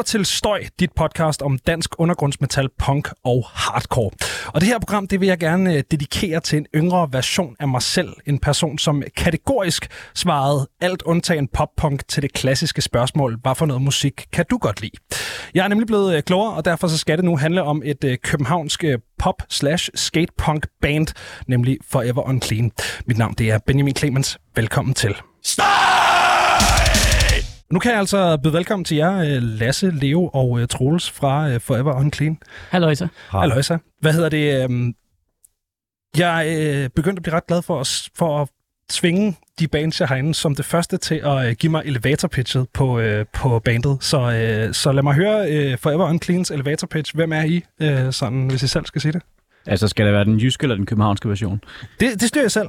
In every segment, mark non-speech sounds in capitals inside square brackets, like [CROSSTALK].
lytter til Støj, dit podcast om dansk undergrundsmetal, punk og hardcore. Og det her program, det vil jeg gerne øh, dedikere til en yngre version af mig selv. En person, som kategorisk svarede alt undtagen pop-punk til det klassiske spørgsmål, hvad for noget musik kan du godt lide? Jeg er nemlig blevet øh, klogere, og derfor så skal det nu handle om et øh, københavnsk pop slash skatepunk band, nemlig Forever Unclean. Mit navn det er Benjamin Clemens. Velkommen til. Støj! Nu kan jeg altså byde velkommen til jer, øh, Lasse, Leo og uh, Troels fra uh, Forever Unclean. Halløjsa. Halløjsa. Hvad hedder det? Jeg er uh, begyndt at blive ret glad for at, for at tvinge de bands, jeg har inde, som det første til at give mig elevator pitchet på, på bandet. Så, så lad mig høre Forever Uncleans elevator pitch. Hvem er I, sådan, hvis I selv skal sige det? Altså, skal det være den jyske eller den københavnske version? Det, det styrer jeg selv.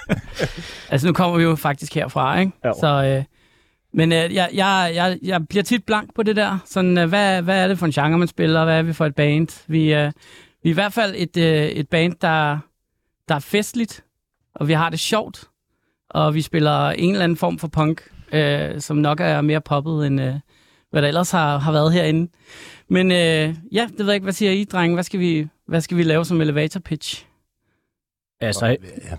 [LAUGHS] altså, nu kommer vi jo faktisk herfra, ikke? Jo. Så... Uh, men øh, jeg, jeg, jeg, jeg bliver tit blank på det der. Sådan, øh, hvad, hvad er det for en genre, man spiller? Hvad er vi for et band? Vi, øh, vi er i hvert fald et, øh, et band, der, der er festligt, og vi har det sjovt. Og vi spiller en eller anden form for punk, øh, som nok er mere poppet, end øh, hvad der ellers har, har været herinde. Men øh, ja, det ved jeg ikke. Hvad siger I, drenge? Hvad skal vi, hvad skal vi lave som elevator pitch? Altså, ja,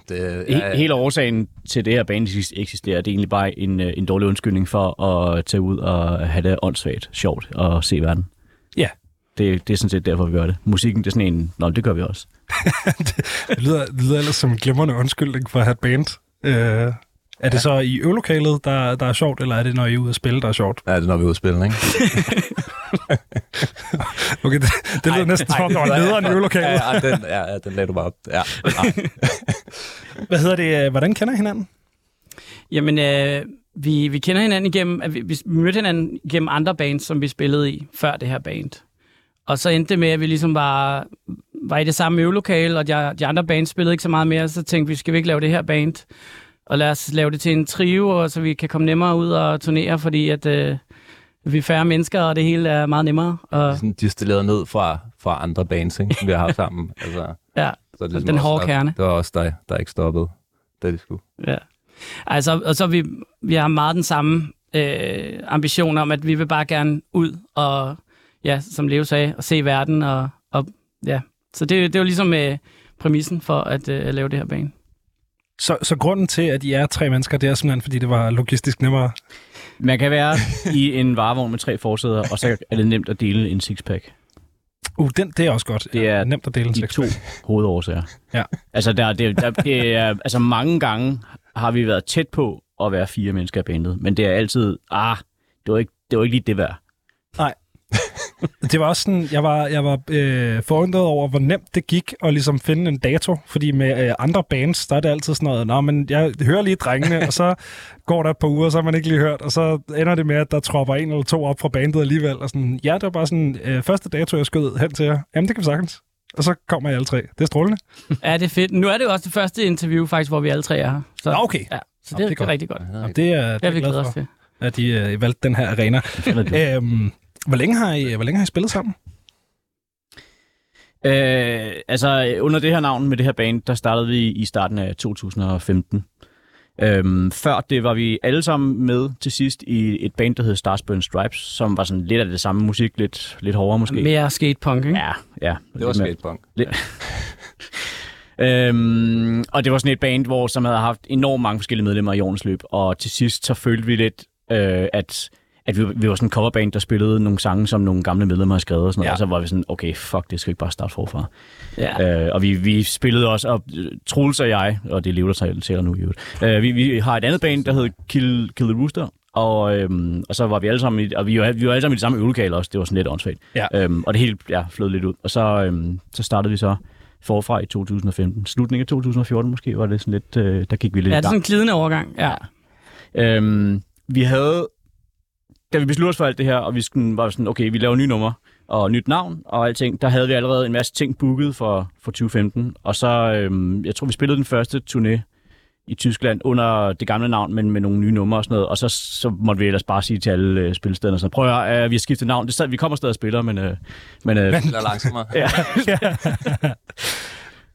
det, ja, ja. hele årsagen til det her band eksisterer, det er egentlig bare en, øh, en dårlig undskyldning for at tage ud og have det åndssvagt sjovt og se verden. Ja. Det, det er sådan set derfor, vi gør det. Musikken, det er sådan en, nå, det gør vi også. [LAUGHS] det, lyder, det lyder ellers som en glimrende undskyldning for at have et band. Øh, er det ja. så i øvelokalet, der, der er sjovt, eller er det, når I er ude at spille, der er sjovt? Ja, det er, når vi er ude at spille, ikke? [LAUGHS] okay, det, det lyder ej, næsten som om, der var lederen i øvelokalet. ja, ja, den, ja, den lagde du bare op. Ja, [LAUGHS] Hvad hedder det? Hvordan kender I hinanden? Jamen, øh, vi, vi kender hinanden igennem, at vi, vi mødte hinanden gennem andre bands, som vi spillede i før det her band. Og så endte det med, at vi ligesom var, var i det samme øvelokale, og de, de andre bands spillede ikke så meget mere, så tænkte vi, skal vi ikke lave det her band? og lad os lave det til en trio, så vi kan komme nemmere ud og turnere, fordi at øh, vi er færre mennesker, og det hele er meget nemmere. Og... Sådan distilleret ned fra, fra andre bands, ikke, vi har haft sammen. [LAUGHS] Altså, ja, så det ligesom den hårde kerne. Det var også dig, der ikke stoppede, da de skulle. Ja. Altså, og så vi, vi har meget den samme øh, ambition om, at vi vil bare gerne ud og, ja, som Leo sagde, og se verden. Og, og ja. Så det, det var ligesom øh, præmissen for at øh, lave det her bane. Så, så grunden til, at I er tre mennesker, det er simpelthen, fordi det var logistisk nemmere? Man kan være [LAUGHS] i en varevogn med tre forsæder, og så er det nemt at dele en sixpack. Uh, den, det er også godt. Det er nemt at dele en de to hovedårsager. Ja. Altså, der, det, der, det er, altså, mange gange har vi været tæt på at være fire mennesker i bandet, men det er altid, ah, det var ikke, det var ikke lige det værd. Nej, det var også sådan, jeg var, jeg var øh, forundret over, hvor nemt det gik at ligesom finde en dato, fordi med øh, andre bands, der er det altid sådan noget, nå, men jeg hører lige drengene, og så går der et par uger, så har man ikke lige hørt, og så ender det med, at der tropper en eller to op fra bandet alligevel, og sådan, ja, det var bare sådan, øh, første dato, jeg skød hen til jer, jamen det kan vi sagtens. Og så kommer jeg alle tre. Det er strålende. Ja, det er fedt. Nu er det jo også det første interview, faktisk, hvor vi alle tre er her. Så, Nå, okay. Ja, så det, Nå, det er, er rigtig godt. Ja, det er, det er, vi glad for, til. at de øh, valgte den her arena. øhm, hvor længe har I, hvor længe har I spillet sammen? Øh, altså, under det her navn med det her band, der startede vi i starten af 2015. Øhm, før det var vi alle sammen med til sidst i et band, der hed Stars Burn Stripes, som var sådan lidt af det samme musik, lidt, lidt hårdere måske. Mere skatepunk, ikke? Ja, ja. Det var skatepunk. Lidt. [LAUGHS] øhm, og det var sådan et band, hvor som havde haft enormt mange forskellige medlemmer i årens løb, og til sidst så følte vi lidt, øh, at at vi, vi var sådan en coverband, der spillede nogle sange, som nogle gamle medlemmer havde skrevet og sådan noget, ja. og så var vi sådan, okay, fuck, det skal vi ikke bare starte forfra. Ja. Øh, og vi, vi spillede også, og Troels og jeg, og det lever der til nu i øvrigt, øh, vi, vi har et andet band, der hedder Kill, Kill the Rooster, og, øhm, og så var vi alle sammen i, og vi var, vi var alle sammen i det samme øvelokale også, det var sådan lidt åndssvagt. Ja. Øhm, og det hele ja, flød lidt ud. Og så, øhm, så startede vi så forfra i 2015. Slutningen af 2014 måske var det sådan lidt, øh, der gik vi lidt Ja, det er sådan en glidende overgang, ja. ja. Øhm, vi havde da vi besluttede os for alt det her, og vi skulle, var sådan, okay, vi laver nye nummer og nyt navn og alting, der havde vi allerede en masse ting booket for, for 2015. Og så, øhm, jeg tror, vi spillede den første turné i Tyskland under det gamle navn, men med nogle nye numre og sådan noget. Og så, så måtte vi ellers bare sige til alle øh, spilstederne, så prøv at uh, vi har skiftet navn. Det, vi kommer stadig og spiller, men... Øh, men øh, men langsommere. [LAUGHS] ja, ja.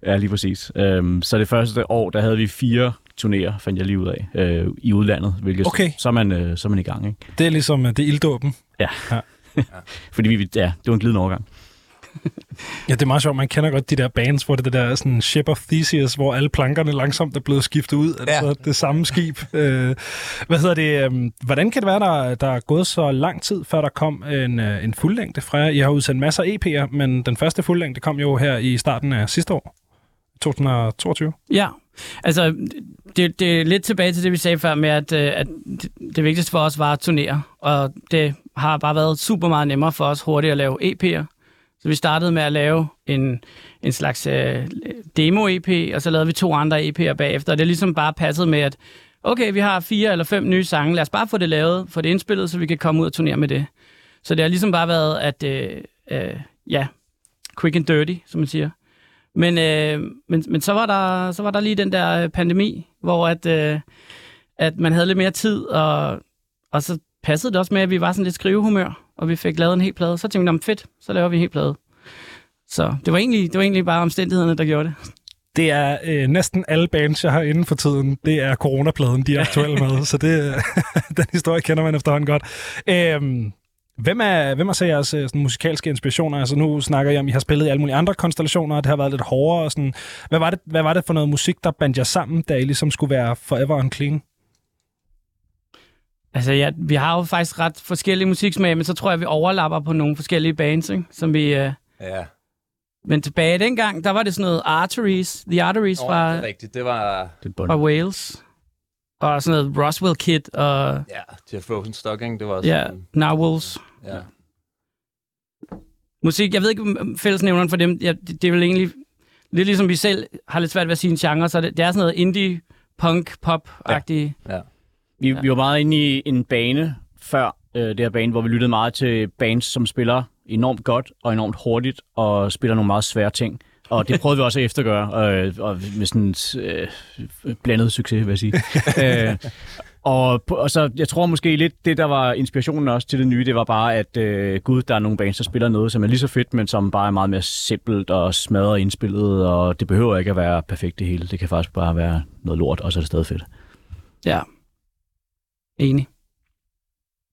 [LAUGHS] ja, lige præcis. Øhm, så det første år, der havde vi fire turnéer, fandt jeg lige ud af, øh, i udlandet, hvilket okay. så, er man, øh, så er man i gang. Ikke? Det er ligesom, øh, det er ilddåben. Ja. ja. [LAUGHS] Fordi vi, ja, det var en glidende overgang. Ja, det er meget sjovt. Man kender godt de der bands, hvor det er det der sådan Ship of Theseus, hvor alle plankerne langsomt er blevet skiftet ud. Altså Ja. det samme skib. Øh, hvad hedder det? øhm, hvordan kan det være, der, der er gået så lang tid, før der kom en, øh, en fuldlængde fra jer? I har udsendt masser af EP'er, men den første fuldlængde kom jo her i starten af sidste år. 2022. Ja, altså det, det er lidt tilbage til det, vi sagde før med, at, øh, at det, det vigtigste for os var at turnere, og det har bare været super meget nemmere for os hurtigt at lave EP'er. Så vi startede med at lave en, en slags øh, demo-EP, og så lavede vi to andre EP'er bagefter, og det er ligesom bare passet med, at okay, vi har fire eller fem nye sange, lad os bare få det lavet, få det indspillet, så vi kan komme ud og turnere med det. Så det har ligesom bare været, at øh, øh, ja, quick and dirty, som man siger. Men, øh, men, men så, var der, så var der lige den der øh, pandemi, hvor at, øh, at man havde lidt mere tid, og, og så passede det også med, at vi var sådan lidt skrivehumør, og vi fik lavet en hel plade. Så tænkte vi, "Nå, men fedt, så laver vi en hel plade. Så det var egentlig, det var egentlig bare omstændighederne, der gjorde det. Det er øh, næsten alle bands, jeg har inden for tiden, det er coronapladen, de er aktuelle med. [LAUGHS] Så det, [LAUGHS] den historie kender man efterhånden godt. Øhm, hvem er, hvem er så jeres øh, sådan, musikalske inspirationer? Altså nu snakker jeg om, I har spillet i alle mulige andre konstellationer, og det har været lidt hårdere. Og sådan. Hvad, var det, hvad var det for noget musik, der bandt jer sammen, da I ligesom skulle være forever unclean? Altså ja, vi har jo faktisk ret forskellige musiksmag, men så tror jeg, vi overlapper på nogle forskellige bands, ikke? som vi... Øh... Ja. Men tilbage dengang, der var det sådan noget Arteries, The Arteries Nå, fra, det er rigtigt. Det var... Det fra Wales. Og sådan noget Roswell Kid og Ja, Jeff Rosenstock, det var også... ja, sådan- Narwhals. ja. musik, jeg ved ikke, om fællesnævneren for dem, ja, det, det er vel egentlig lidt ligesom vi selv har lidt svært ved at sige en genre, så det, det er sådan noget indie, punk, pop-agtigt. ja. Vi, vi var meget inde i en bane før øh, det her bane, hvor vi lyttede meget til bands, som spiller enormt godt og enormt hurtigt og spiller nogle meget svære ting. Og det prøvede vi også at eftergøre, øh, og med sådan øh, blandet succes, vil jeg sige. [LAUGHS] øh, og, og så, jeg tror måske lidt, det der var inspirationen også til det nye, det var bare, at øh, gud, der er nogle bands, der spiller noget, som er lige så fedt, men som bare er meget mere simpelt og smadret indspillet, og det behøver ikke at være perfekt det hele. Det kan faktisk bare være noget lort, og så er det stadig fedt. Ja. Enig.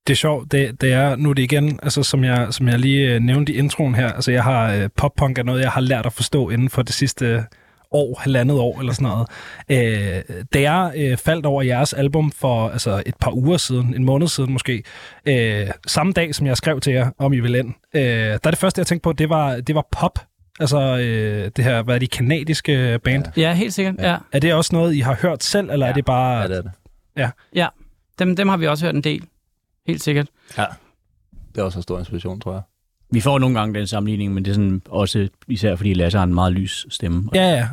Det er sjovt, det, det er, nu er det igen, altså som jeg, som jeg lige øh, nævnte i introen her, altså jeg har, øh, pop-punk er noget, jeg har lært at forstå inden for det sidste år, halvandet år eller sådan noget. Øh, da jeg øh, faldt over jeres album for altså, et par uger siden, en måned siden måske, øh, samme dag som jeg skrev til jer, om I ville ind, øh, der er det første, jeg tænkte på, det var, det var pop. Altså øh, det her, hvad er de kanadiske band? Ja. Ja, helt sikkert. Ja. Er det også noget, I har hørt selv, eller ja. er det bare... ja, det er det. ja. Dem, dem har vi også hørt en del. Helt sikkert. Ja. Det er også en stor inspiration, tror jeg. Vi får nogle gange den sammenligning, men det er sådan også især fordi Lasse har en meget lys stemme. Ja, ja.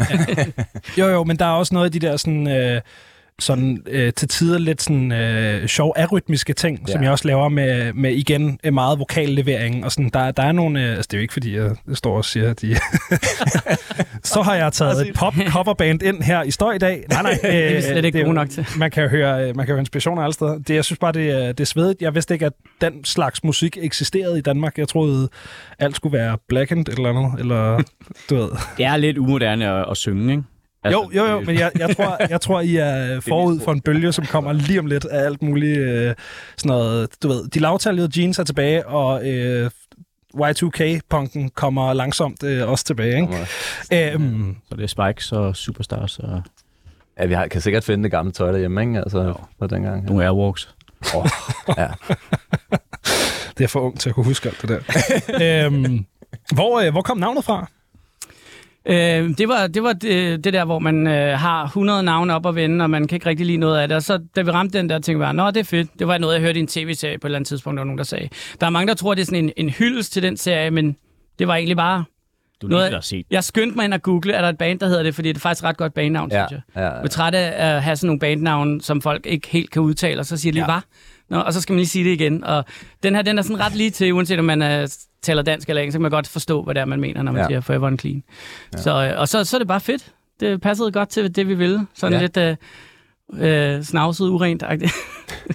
[LAUGHS] jo, jo, men der er også noget af de der sådan, øh, sådan øh, til tider lidt sådan øh, sjov arytmiske ting, ja. Som jeg også laver med, med igen øh, meget vokallevering. Og sådan, der, der er nogle, øh, altså det er jo ikke fordi, jeg står og siger, at de... [LAUGHS] så har jeg taget et pop-coverband [LAUGHS] ind her i støj i dag. Nej, nej. Øh, Det er slet ikke gode nok til. Man kan høre, øh, man kan høre inspirationer alle steder. Det, jeg synes bare, det er, det er svedigt. Jeg vidste ikke, at den slags musik eksisterede i Danmark. Jeg troede, alt skulle være blackened eller andet. Eller, du ved. [LAUGHS] Det er lidt umoderne at, at synge, ikke? Jo, jo, jo, men jeg, jeg, tror, jeg tror, I er [LAUGHS] forud for en bølge, som kommer lige om lidt af alt muligt. Øh, sådan noget, du ved, de lavtallige jeans er tilbage, og øh, Y2K-punken kommer langsomt øh, også tilbage. Ikke? Øhm, Så det er Spikes og Superstars og Ja, vi har, kan sikkert finde det gamle tøj derhjemme, ikke? Altså, fra dengang. nogle Airwalks. Oh, ja. [LAUGHS] det er for ung til at kunne huske alt det der. [LAUGHS] øhm, hvor, øh, hvor kom navnet fra? Øh, det var, det, var det, det der, hvor man øh, har 100 navne op at vende, og man kan ikke rigtig lide noget af det. Og så da vi ramte den der, tænkte bare, nå, det er fedt. Det var noget, jeg hørte i en tv-serie på et eller andet tidspunkt, der var nogen, der sagde. Der er mange, der tror, det er sådan en, en hyldest til den serie, men det var egentlig bare... Du Noget- lige har set. Jeg skyndte mig ind at google, er der et band, der hedder det, fordi det er faktisk et ret godt bandnavn, Ja, synes jeg. ja, Jeg er træt af at have sådan nogle bandnavne, som folk ikke helt kan udtale, og så siger de lige, Ja. hvad? Nå, og så skal man lige sige det igen. Og den her, den er sådan ret lige til, uanset om man er, taler dansk eller engelsk, så kan man godt forstå, hvad det er, man mener, når man ja. Ja. siger forever and clean. Ja. Så, øh, og så, så er det bare fedt. Det passede godt til det, vi ville. Sådan Ja. lidt øh, øh, snavset, urent -agtigt. [LAUGHS]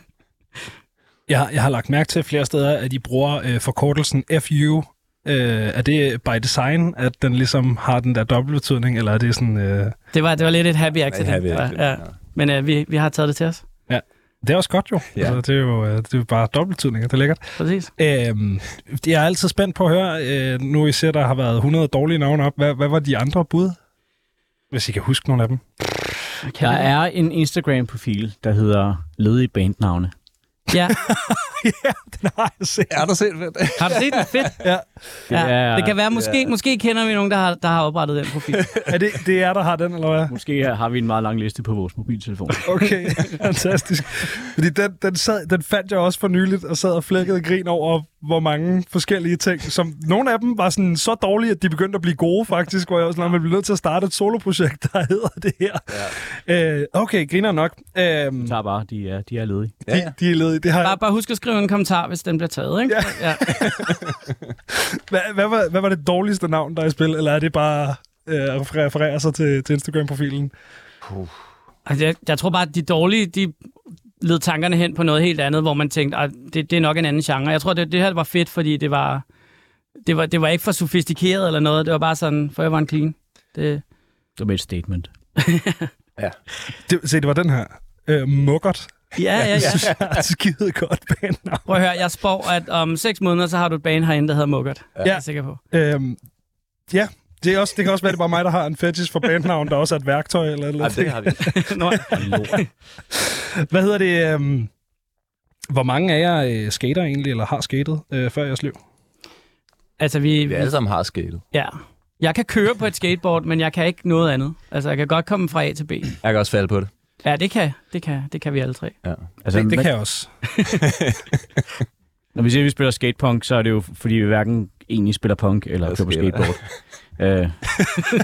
Jeg, jeg har lagt mærke til flere steder, at I bruger øh, forkortelsen FU. Øh, er det by design, at den ligesom har den der dobbeltbetydning, eller er det sådan... Øh... det, var, det var lidt et happy accident. happy accident, ja. ja. Men øh, vi, vi har taget det til os. Det er også godt jo. Ja. Altså, det, er jo øh, det er jo bare dobbelttydninger. Det er lækkert. Præcis. Øhm, jeg er altid spændt på at høre, øh, nu I ser, der har været 100 dårlige navne op. Hvad, hvad var de andre bud? Hvis I kan huske nogle af dem. Der er en Instagram-profil, der hedder Ledige Bandnavne. Ja. [LAUGHS] ja, den har jeg set. Er der set fedt? Har du set det? Fedt. Ja. Det ja. er- det kan være, måske, måske kender vi nogen, der har, der har oprettet den profil. [LAUGHS] Er det, det er der har den, eller hvad? Måske har vi en meget lang liste på vores mobiltelefon. Okay, [LAUGHS] fantastisk. Fordi den, den, sad, den fandt jeg også for nyligt, og sad og flækkede grin over, hvor mange forskellige ting, som nogle af dem var sådan så dårlige, at de begyndte at blive gode faktisk, hvor jeg også man bliver nødt til at starte et soloprojekt, der hedder det her. Ja. Øh, okay, griner nok. Øh, Jeg tager bare, de er, de er ledige. de, de er ledige. Det har, Bare, bare husk at skrive en kommentar, hvis den bliver taget, ikke? Ja. ja. [LAUGHS] hvad, hvad, var, hvad var det dårligste navn, der er i spil, eller er det bare øh, at referere sig til, til Instagram-profilen? Altså, jeg, jeg tror bare, at de dårlige, de led tankerne hen på noget helt andet, hvor man tænkte, at det, det er nok en anden genre. Jeg tror, det, det her var fedt, fordi det var, det var, det var ikke for sofistikeret eller noget. Det var bare sådan, for jeg var en clean. Det, Som et statement. [LAUGHS] Det, se, det var den her. Øh, Muggert. ja, ja, ja. [LAUGHS] Jeg synes, jeg er et skide godt bandnavn. Prøv at høre, jeg spår, at om seks måneder, så har du et bane herinde, der hedder Muggert. Ja. Jeg Ja. er sikker på. Øhm, ja, det, er også, det kan også være, det er bare mig, der har en fetish for bandnavn, der også er et værktøj eller et eller Ja, andet. det har vi. [LAUGHS] Nå, Hvad hedder det? Øhm, hvor mange af jer øh, skater egentlig, eller har skatet øh, før jeres liv? altså, vi, Vi alle sammen har skatet. ja. Jeg kan køre på et skateboard, men jeg kan ikke noget andet. Altså, jeg kan godt komme fra A til B. Jeg kan også falde på det. Ja, det kan, det kan, det kan vi alle tre. Ja. Altså, Det, det man- kan jeg også. [LAUGHS] Når vi siger, at vi spiller skatepunk, så er det jo, fordi vi hverken egentlig spiller punk eller kører på skateboard. [LAUGHS] øh,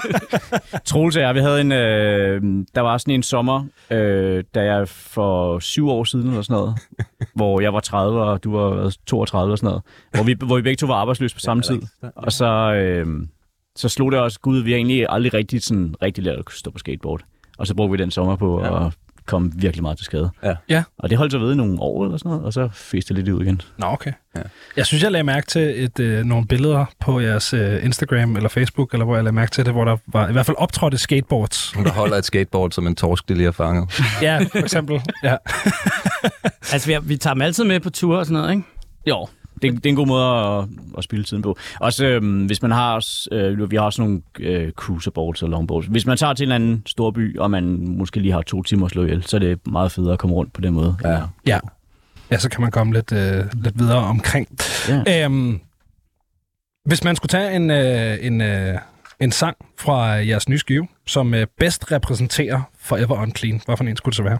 [LAUGHS] Troels og jeg, vi havde en... Øh, der var sådan en sommer, øh, da jeg for syv år siden eller sådan noget, hvor jeg var 30, og du var hvad, 32 eller sådan noget, hvor vi, hvor vi begge to var arbejdsløse på samme tid. Og så, øh, så slog det også, gud, vi har egentlig aldrig rigtig, sådan, rigtig lært at stå på skateboard. Og så brugte vi den sommer på Ja. at komme virkelig meget til skade. Ja. Ja. Og det holdt sig ved i nogle år eller sådan noget, og så fæste det lidt ud igen. Nå, okay. Ja. Jeg synes, jeg lagde mærke til et, øh, nogle billeder på jeres øh, Instagram eller Facebook, eller hvor jeg lagde mærke til det, hvor der var i hvert fald optrådte skateboards. Hun der holder et skateboard som en torsk, det lige har fanget. ja, for eksempel. Ja. [LAUGHS] Altså, vi, vi tager dem altid med på tur og sådan noget, ikke? Jo, det, det er en god måde at, at spille tiden på. Også øhm, hvis man har, også, øh, vi har også nogle øh, cruiserboards og longboards. Hvis man tager til en anden stor by, og man måske lige har to timer at slå ihjel, så er det meget federe at komme rundt på den måde. Ja. ja. Ja, så kan man komme lidt, øh, lidt videre omkring. Ja. Øhm, hvis man skulle tage en, øh, en, øh, en sang fra jeres nye skive, som øh, bedst repræsenterer Forever Unclean, hvad for en skulle det så være?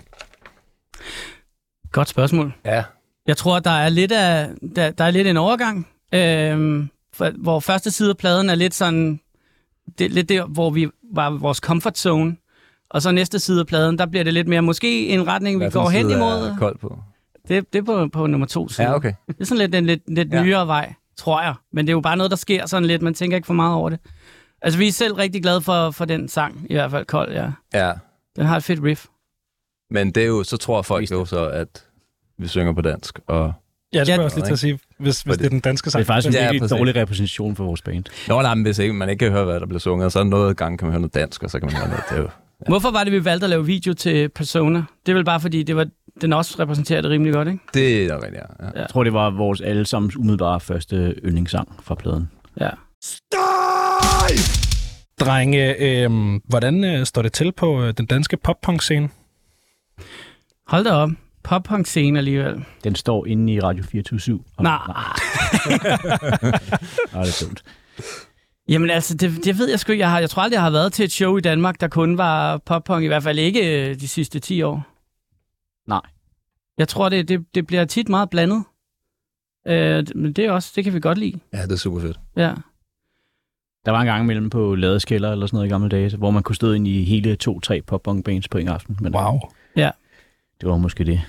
Godt spørgsmål. Ja. Jeg tror, der er lidt, af, der, der er lidt en overgang, øhm, for, hvor første side af pladen er lidt sådan, det, lidt der, hvor vi var vores comfort zone, og så næste side af pladen, der bliver det lidt mere måske en retning, vi går en hen side imod. Er kold på. Det, det er på, på nummer to side. Ja, okay. Det er sådan lidt en lidt, lidt Ja. nyere vej, tror jeg. Men det er jo bare noget, der sker sådan lidt. Man tænker ikke for meget over det. Altså, vi er selv rigtig glade for, for den sang, i hvert fald kold, ja. Ja. Den har et fedt riff. Men det er jo, så tror folk jo så, at vi synger på dansk. Og... Ja, det Ja, skulle jeg også lige til at sige, hvis, hvis det er den danske Det sang. er faktisk en Ja, virkelig præcis. dårlig repræsentation for vores band. Nå, nej, men hvis ikke, man ikke kan høre, hvad der bliver sunget, så er noget gang kan man høre noget dansk, og så kan man høre noget. Det er jo... Hvorfor var det, vi valgte at lave video til Persona? Det er vel bare fordi, det var, den også repræsenterer det rimelig godt, ikke? Det er rigtigt, ja. ja. Jeg tror, det var vores allesammens umiddelbare første yndlingssang fra pladen. Ja. Drenge, øh, hvordan øh, står det til på øh, den danske pop-punk-scene? Hold da op. Pop-punk scene alligevel. Den står inde i Radio 24 Nej. Nej, det er dumt. Jamen altså, det, det ved jeg sgu ikke. Jeg, har, jeg tror aldrig, jeg har været til et show i Danmark, der kun var pop-punk. I hvert fald ikke øh, de sidste 10 år. Nej. Jeg tror, det, det, det bliver tit meget blandet. Øh, men det er også, det kan vi godt lide. Ja, det er super fedt. Ja. Der var en gang imellem på Ladeskælder eller sådan noget i gamle dage, hvor man kunne stå ind i hele to-tre pop-punk bands på en aften. Men Wow. Det var måske det.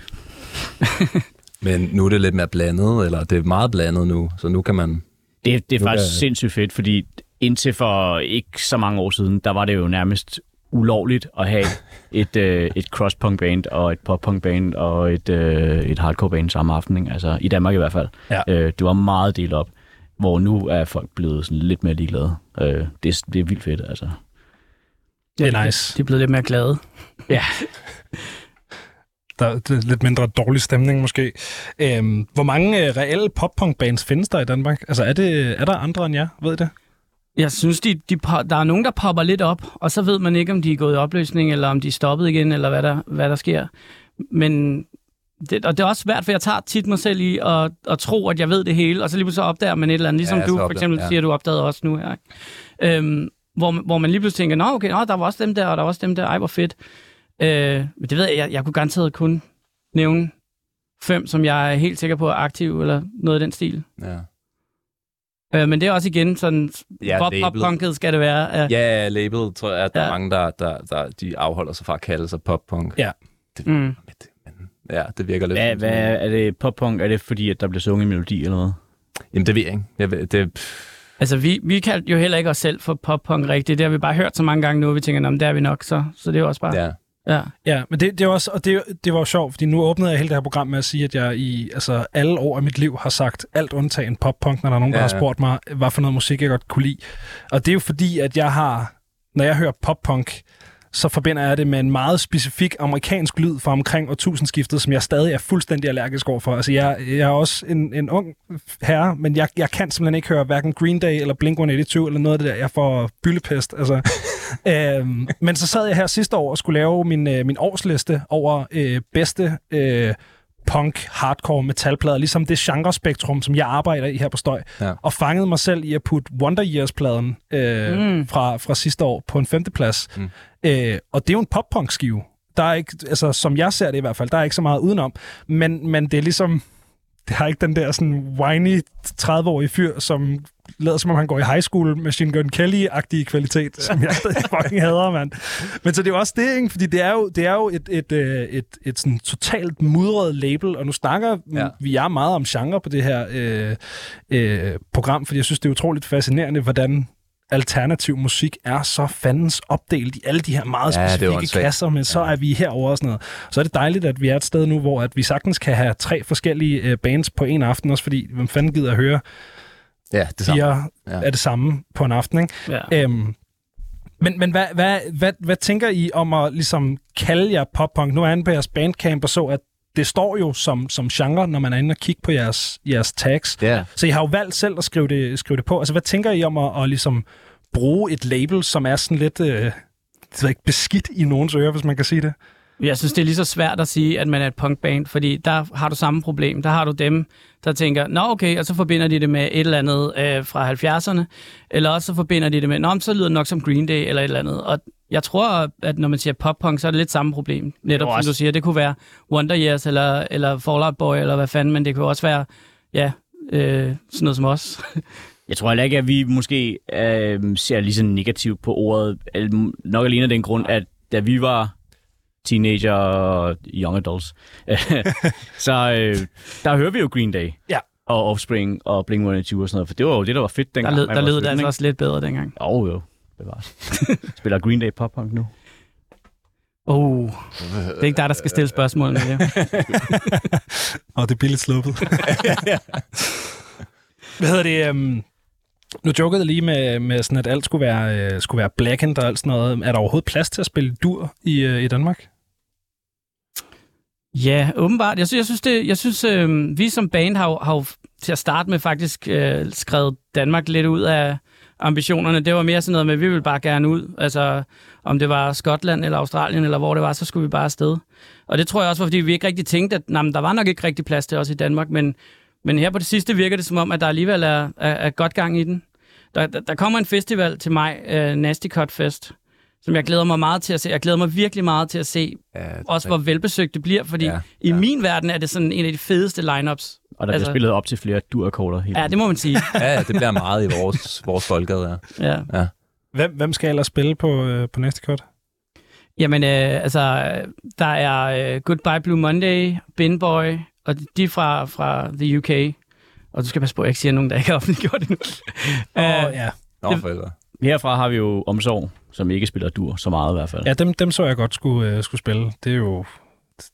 [LAUGHS] Men nu er det lidt mere blandet, eller det er meget blandet nu, så nu kan man... Det, det er Nu faktisk kan- sindssygt fedt, fordi indtil for ikke så mange år siden, der var det jo nærmest ulovligt at have [LAUGHS] et, øh, et crosspunk band og et pop-punk band og et, øh, et hardcore band samme aften. Ikke? Altså i Danmark i hvert fald. Ja. Øh, det var meget delt op, hvor nu er folk blevet sådan lidt mere ligeglade. Øh, det, er- det er vildt fedt, altså. Det er nice. De er blevet lidt mere glade. Ja. [LAUGHS] der er lidt mindre dårlig stemning måske. Øhm, hvor mange øh, reelle pop-punk-bands findes der i Danmark? Altså, er, det, er der andre end jer? Ved I det? Jeg synes, de, de, der er nogen, der popper lidt op, og så ved man ikke, om de er gået i opløsning, eller om de er stoppet igen, eller hvad der, hvad der sker. Men det, og det er også svært, for jeg tager tit mig selv i at, at tro, at jeg ved det hele, og så lige pludselig opdager man et eller andet, ligesom ja, du for eksempel ja. siger, du opdagede også nu her. Øhm, hvor, hvor man lige pludselig tænker, nå okay, nå, der var også dem der, og der var også dem der, ej hvor fedt. Øh, men det ved jeg, jeg, jeg kunne garanteret kun nævne fem, som jeg er helt sikker på er aktive, eller noget af den stil. Ja. Øh, men det er også igen sådan, ja, pop, pop punket skal det være. Ja, ja labelet tror jeg, at der ja. er mange, der, der, der de afholder sig fra at kalde sig pop-punk. Ja. Det, mm. men, ja, det virker lidt... Hvad, hvad er det pop-punk? Er det fordi, at der bliver sunget melodi eller hvad? Jamen, det ved jeg ikke. Jeg ved, det, Altså, vi, vi kaldte jo heller ikke os selv for pop-punk rigtigt. Det har vi bare hørt så mange gange nu, og vi tænker, det er vi nok, så, så det er jo også bare... Ja. Ja. ja, men det, det, var også, og det, det var jo sjovt, fordi nu åbnede jeg hele det her program med at sige, at jeg i altså, alle år af mit liv har sagt alt undtagen pop-punk, når der er nogen, ja, der har spurgt mig, hvad for noget musik jeg godt kunne lide. Og det er jo fordi, at jeg har, når jeg hører pop-punk, så forbinder jeg det med en meget specifik amerikansk lyd fra omkring årtusindskiftet, som jeg stadig er fuldstændig allergisk over for. Altså, jeg, jeg er også en, en ung herre, men jeg, jeg kan simpelthen ikke høre hverken Green Day eller Blink-182 eller noget af det der. Jeg får byllepest. Altså. Øhm, men så sad jeg her sidste år og skulle lave min, øh, min årsliste over øh, bedste... Øh, punk, hardcore, metalplader, ligesom det genrespektrum, som jeg arbejder i her på Støj, ja. og fangede mig selv i at putte Wonder Years-pladen øh, mm. fra, fra sidste år på en femteplads. Mm. Øh, og det er jo en pop-punk-skive. Der er ikke, altså som jeg ser det i hvert fald, der er ikke så meget udenom, men, men det er ligesom, det har ikke den der sådan whiny 30-årige fyr, som lader som om han går i high school Machine Gun Kelly-agtige kvalitet, som jeg fucking hader, mand. Men så det er jo også det, ikke? Fordi det er jo, det er jo et, et, et, øh, et, et sådan totalt mudret label, og nu snakker ja. vi er meget om genre på det her øh, øh, program, fordi jeg synes, det er utroligt fascinerende, hvordan alternativ musik er så fandens opdelt i alle de her meget ja, specifikke kasser, men så ja. er vi herover og sådan noget. Så er det dejligt, at vi er et sted nu, hvor at vi sagtens kan have tre forskellige øh, bands på en aften, også fordi hvem fanden gider at høre ja, det samme. fire ja. af det samme på en aften, ikke? Ja. Øhm, men, men hvad, hvad, hvad, hvad tænker I om at ligesom kalde jer pop-punk? Nu er jeg på jeres bandcamp og så, at det står jo som, som genre, når man er inde og kigge på jeres, jeres tags. Yeah. Så I har jo valgt selv at skrive det, skrive det på. Altså, hvad tænker I om at, at ligesom bruge et label, som er sådan lidt øh, det ikke, beskidt i nogens ører, hvis man kan sige det? Jeg synes, det er lige så svært at sige, at man er et punkband, fordi der har du samme problem. Der har du dem, der tænker, nå okay, og så forbinder de det med et eller andet øh, fra 70'erne, eller også så forbinder de det med, nå, så lyder det nok som Green Day eller et eller andet. Og jeg tror, at når man siger pop-punk, så er det lidt samme problem. Netop som du siger, det kunne være Wonder Years eller, eller Fallout Boy eller hvad fanden, men det kunne også være, ja, øh, sådan noget som os. [LAUGHS] Jeg tror heller ikke, at vi måske øh, ser lige så negativt på ordet. Nok alene af den grund, at da vi var teenager og young adults, [LAUGHS] så øh, der hører vi jo Green Day. Ja. Og Offspring og Blink-182 og sådan noget, for det var jo det, der var fedt dengang. Der lød, der lød det altså også lidt bedre dengang. Jo, oh, jo. Det var [LAUGHS] Spiller Green Day pop-punk nu? Oh, det er ikke dig, der skal stille spørgsmål med det. og det er billigt sluppet. [LAUGHS] Hvad hedder det? Um, nu jokede jeg lige med, med sådan, at alt skulle være, uh, skulle være blackened og alt sådan noget. Er der overhovedet plads til at spille dur i, uh, i Danmark? Ja, åbenbart. Jeg synes, jeg synes, det, jeg synes øh, vi som band har, har til at starte med faktisk øh, skrevet Danmark lidt ud af ambitionerne. Det var mere sådan noget med, at vi ville bare gerne ud. Altså, om det var Skotland eller Australien eller hvor det var, så skulle vi bare afsted. Og det tror jeg også var, fordi vi ikke rigtig tænkte, at nej, der var nok ikke rigtig plads til os i Danmark, men men her på det sidste virker det som om, at der alligevel er, er, er godt gang i den. Der, der, der kommer en festival til mig, uh, Nasty Cut Fest, som jeg glæder mig meget til at se. Jeg glæder mig virkelig meget til at se, ja, også hvor velbesøgt det bliver, fordi ja, i ja. min verden er det sådan en af de fedeste lineups. Og der altså, bliver spillet op til flere durkorder. Ja, det må man sige. [LAUGHS] ja, det bliver meget i vores, vores folkegade. Ja. ja. ja. Hvem, hvem skal ellers spille på, øh, på næste kort? Jamen, øh, altså, der er øh, Goodbye Blue Monday, Binboy, og de er fra, fra the UK. Og du skal passe på, at jeg ikke siger nogen, der ikke har offentliggjort det nu. Åh, oh, uh, ja. Nå, Herfra har vi jo Omsorg, som ikke spiller dur så meget i hvert fald. Ja, dem, dem så jeg godt skulle, uh, skulle spille. Det er jo,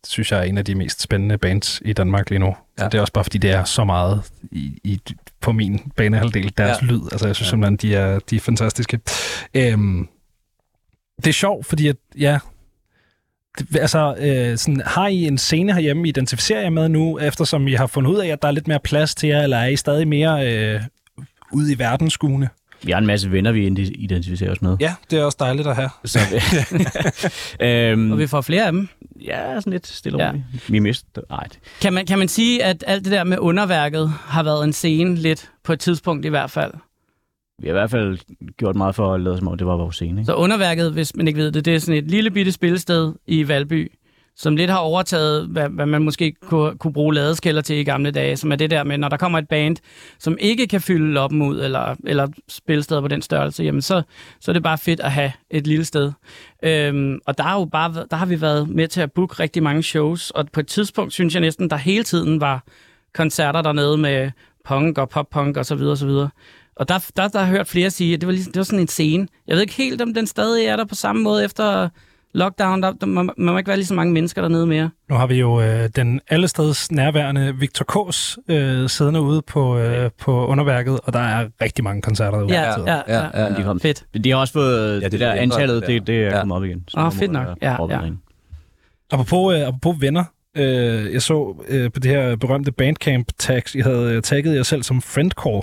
synes jeg, er en af de mest spændende bands i Danmark lige nu. Ja. Så det er også bare, fordi det er så meget i, i, på min banehalvdel, deres ja. lyd. Altså, jeg synes ja. simpelthen, de er, de er fantastiske. Um, det er sjovt, fordi at, ja, det, altså, øh, sådan, har I en scene herhjemme, I identificerer jer med nu, eftersom I har fundet ud af, at der er lidt mere plads til jer, eller er I stadig mere øh, ude i verdensskuende? Vi har en masse venner, vi identificerer os med. Ja, det er også dejligt at have. Så, [LAUGHS] øhm, Og vi får flere af dem. ja, sådan lidt stille og Ja. roligt. Vi mister... Nej, Kan man, kan man sige, at alt det der med underværket har været en scene lidt, på et tidspunkt i hvert fald? vi har i hvert fald gjort meget for at lade som om, det var vores scene. Ikke? Så underværket, hvis man ikke ved det, det er sådan et lille bitte spillested i Valby, som lidt har overtaget, hvad, hvad man måske kunne, kunne bruge ladeskælder til i gamle dage, som er det der med, når der kommer et band, som ikke kan fylde loppen ud, eller, eller spilsteder på den størrelse, jamen så, så er det bare fedt at have et lille sted. Øhm, og der, er jo bare, der har vi været med til at booke rigtig mange shows, og på et tidspunkt synes jeg næsten, der hele tiden var koncerter dernede med punk og pop-punk og så videre og så videre. Og der, der, der har jeg hørt flere sige, at det var, ligesom, det var sådan en scene. Jeg ved ikke helt, om den stadig er der på samme måde efter lockdown. Der, der må, man må ikke være lige så mange mennesker dernede mere. Nu har vi jo øh, den allesteds nærværende Victor K's øh, siddende ude på, øh, på underværket, og der er rigtig mange koncerter derude. Ja, ja, ja. Ja, ja, Men de, kom, Fedt. de har også fået Ja, ja, det det, er der antallet, det det, er der. kommet op igen. Så Åh, må fedt det nok. Ja, ja. Apropos, øh, apropos venner, øh, jeg så øh, på det her berømte Bandcamp-tags, I havde øh, tagget jer selv som friendcore.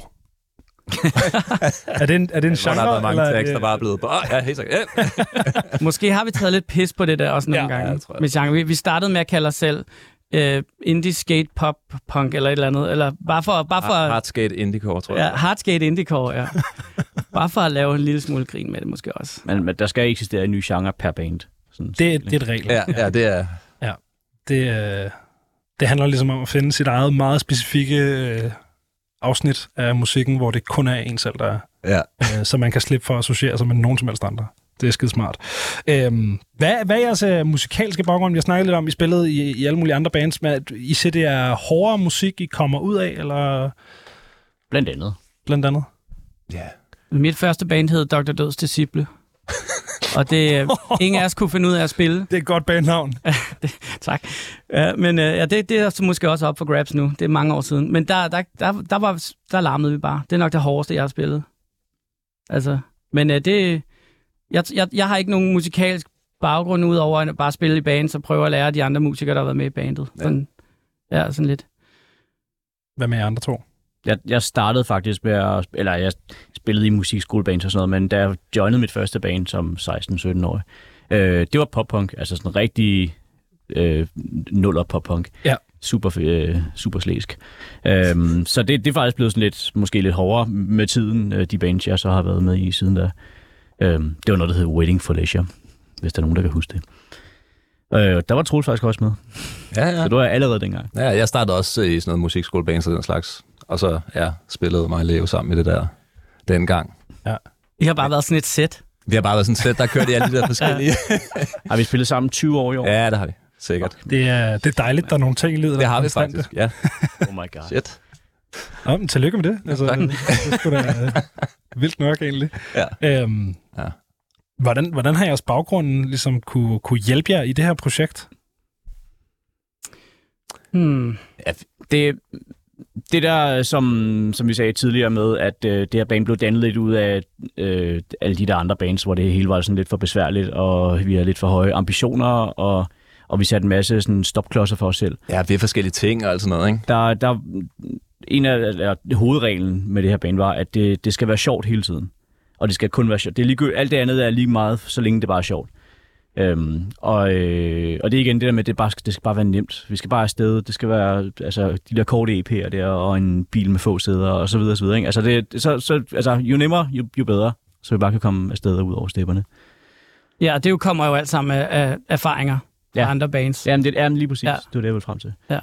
[LAUGHS] er det en, er det en genre? der har været mange eller, tekster, øh, bare er blevet på. Oh, ja, helt sikkert. Ja. [LAUGHS] Måske har vi taget lidt pis på det der også nogle Ja, gange. ja, tror jeg. med genre. Vi, vi startede med at kalde os selv øh, indie skate pop punk eller et eller andet. Eller bare for, bare for at- Hardskate Indicore, tror ja, jeg. hardskate indiecore, ja. [LAUGHS] bare for at lave en lille smule grin med det måske også. Men, men der skal eksistere en ny genre per band. Sådan, Det, det er et regel. Ja, ja, det er... Det, øh, det handler ligesom om at finde sit eget meget specifikke øh, afsnit af musikken, hvor det kun er en selv, der er. Ja. [LAUGHS] øh, så man kan slippe for at associere sig med nogen som helst andre. Det er skide smart. Øhm, hvad, hvad er jeres øh, musikalske baggrund? Vi har snakket lidt om, I spillede i, i alle mulige andre bands, men I siger, det er hårdere musik, I kommer ud af, eller Blandt andet. blandt andet? Ja. Mit første band hed Dr. Døds Disciple. [LAUGHS] Og det øh, [LAUGHS] ingen af os kunne finde ud af at spille. Det er et godt bandnavn. [LAUGHS] Tak. Ja, men øh, ja, det, det er så måske også op for grabs nu. Det er mange år siden. Men der, der, der, der, var, der larmede vi bare. Det er nok det hårdeste, jeg har spillet. Altså, men øh, det... Jeg, jeg, jeg har ikke nogen musikalsk baggrund ud over at bare spille i band, så prøve at lære de andre musikere, der har været med i bandet. Sådan, ja. ja, sådan lidt. Hvad med andre to? Jeg, jeg startede faktisk med at... Eller jeg spillede i musikskolebands og sådan noget, men da jeg joinede mit første band som 16-17 år, øh, det var pop-punk. Altså sådan rigtig øh, nuller pop-punk. Ja. Super, øh, super slæsk. Øhm, så det, det er faktisk blevet sådan lidt, måske lidt hårdere med tiden, øh, de bands, jeg så har været med i siden da. Øhm, det var noget, der hed Waiting for Leisure, hvis der er nogen, der kan huske det. Øh, der var Troels faktisk også med, Ja, ja. så det var jeg allerede dengang. ja, jeg startede også i sådan noget musikskolebands og den slags. Og så, ja, spillede mig og Leo sammen i det der dengang. I har bare været sådan et sæt. Vi har bare været sådan et sæt, der kørte i alle de der [LAUGHS] forskellige. Har vi spillet sammen 20 år i år? ja, det har vi. Sikkert. Det er, det er dejligt, der er nogle ting i livet, Det har vi faktisk, ja. Oh my god. Shit. Nå, men tillykke med det. Altså, Tak. det er da øh, vildt nok egentlig. Ja. Øhm, Ja. Hvordan, hvordan har jeres baggrund ligesom kunne, kunne hjælpe jer i det her projekt? Hmm. Det, det der, som, som vi sagde tidligere med, at øh, det her band blev dannet lidt ud af øh, alle de der andre bands, hvor det hele var sådan lidt for besværligt, og vi har lidt for høje ambitioner, og, og vi satte en masse sådan stopklodser for os selv. Ja, vi er forskellige ting og alt sådan noget, ikke? Der, der, en af eller, hovedreglen med det her band var, at det, det skal være sjovt hele tiden. Og det skal kun være sjovt. Det er lige, alt det andet er lige meget, så længe det bare er sjovt. Øhm, og, øh, og det er igen det der med, at det, bare, skal- det skal bare være nemt. Vi skal bare afsted. Det skal være altså, de der korte EP'er der, og en bil med få sæder, og så videre, og så videre. Ikke? Altså, det, så, så, altså, jo nemmere, jo, jo bedre. Så vi bare kan komme afsted og ud over stepperne. Ja, det jo kommer jo alt sammen af, af erfaringer ja. Ja. af andre bands. Jamen, det er lige præcis. Ja. Ja. Det var det, jeg ville frem til. Ja.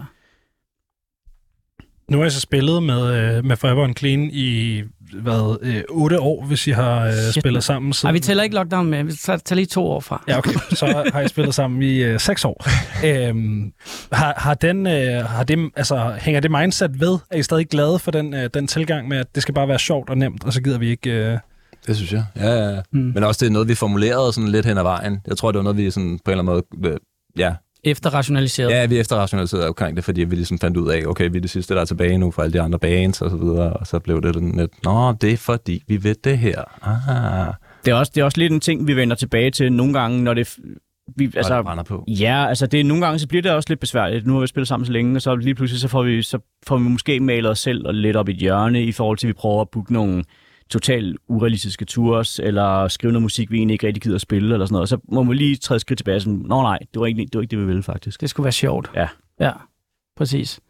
Nu har jeg så spillet med, øh, med Forever and Clean i hvad, øh, 8 år, hvis I har øh, Shit, spillet sammen. Nej, Siden. vi tæller ikke lockdown med. Vi tager, tager lige to år fra. Ja, okay. Så har I spillet sammen i øh, 6 år. [LAUGHS] Øhm, har, har den, øh, har det, altså, hænger det mindset ved? Er I stadig glade for den, øh, den tilgang med, at det skal bare være sjovt og nemt, og så gider vi ikke... Øh... Det synes jeg. Ja, ja. Hmm. Men også det er noget, vi formulerede sådan lidt hen ad vejen. Jeg tror, det var noget, vi sådan på en eller anden måde... øh, Ja, Efterrationaliseret. ja vi efterrationaliserede omkring det, fordi vi ligesom fandt ud af, okay, vi er det sidste, der er tilbage nu for alle de andre bands og så videre, og så blev det sådan lidt, nå, det er fordi, vi ved det her. Ah. Det er, også, det er også lidt en ting, vi vender tilbage til nogle gange, når det, vi, altså, brænder på. Ja, altså det, nogle gange så bliver det også lidt besværligt. Nu har vi spillet sammen så længe, og så lige pludselig så får vi, så får vi måske malet os selv og lidt op i et hjørne i forhold til, at vi prøver at booke nogle totalt urealistiske tours, eller skrive noget musik, vi egentlig ikke rigtig gider at spille, eller sådan noget. Så må vi lige træde skridt tilbage sådan, nå nej, det var, ikke, det var ikke det, vi ville faktisk. Det skulle være sjovt. Ja. Ja, præcis.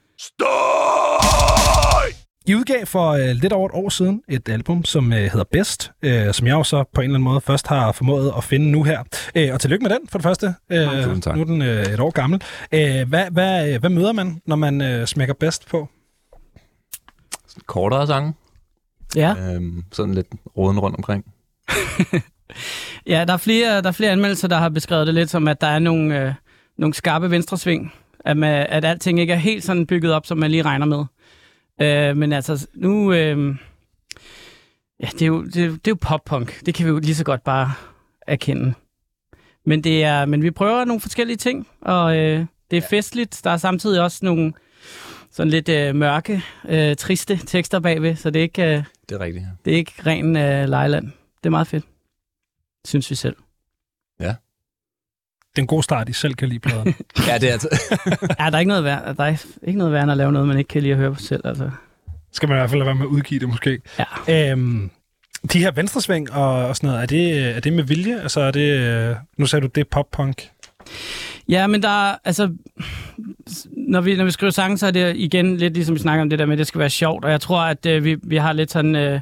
I udgav for øh, lidt over et år siden et album, som øh, hedder Best, øh, som jeg jo så på en eller anden måde først har formået at finde nu her. Øh, og tillykke med den, for det første. Øh, tak. nu er den øh, et år gammel. Øh, hvad, hvad, hvad møder man, når man øh, smækker Best på? Kortere sange. Ja. Øhm, sådan lidt roden rundt omkring. [LAUGHS] Ja, der er, flere, der er flere anmeldelser, der har beskrevet det lidt som, at der er nogle, øh, nogle skarpe venstresving. At, man, at alting ikke er helt sådan bygget op, som man lige regner med. Øh, men altså, nu... Øh, ja, det er, jo, det, er, jo- det er jo pop-punk. Det kan vi jo lige så godt bare erkende. Men, det er, men vi prøver nogle forskellige ting, og øh, det er festligt. Der er samtidig også nogle sådan lidt øh, mørke, øh, triste tekster bagved, så det er ikke, øh, Det er rigtigt. det er ikke ren øh, lejland. Det er meget fedt, synes vi selv. Det er en god start, I selv kan lide pladen. [LAUGHS] Ja, det er altså... [LAUGHS] Ja, der er ikke noget værd, der er ikke noget værd end at lave noget, man ikke kan lide at høre på selv. Altså. Skal man i hvert fald lade være med at udgive det, måske. Ja. Øhm, de her venstresving og, og sådan noget, er det, er det med vilje? Altså er det, øh, nu sagde du, det er pop-punk. Ja, men der er, altså, når vi, når vi skriver sange, så er det igen lidt ligesom vi snakker om det der med, at det skal være sjovt, og jeg tror, at øh, vi, vi har lidt sådan øh,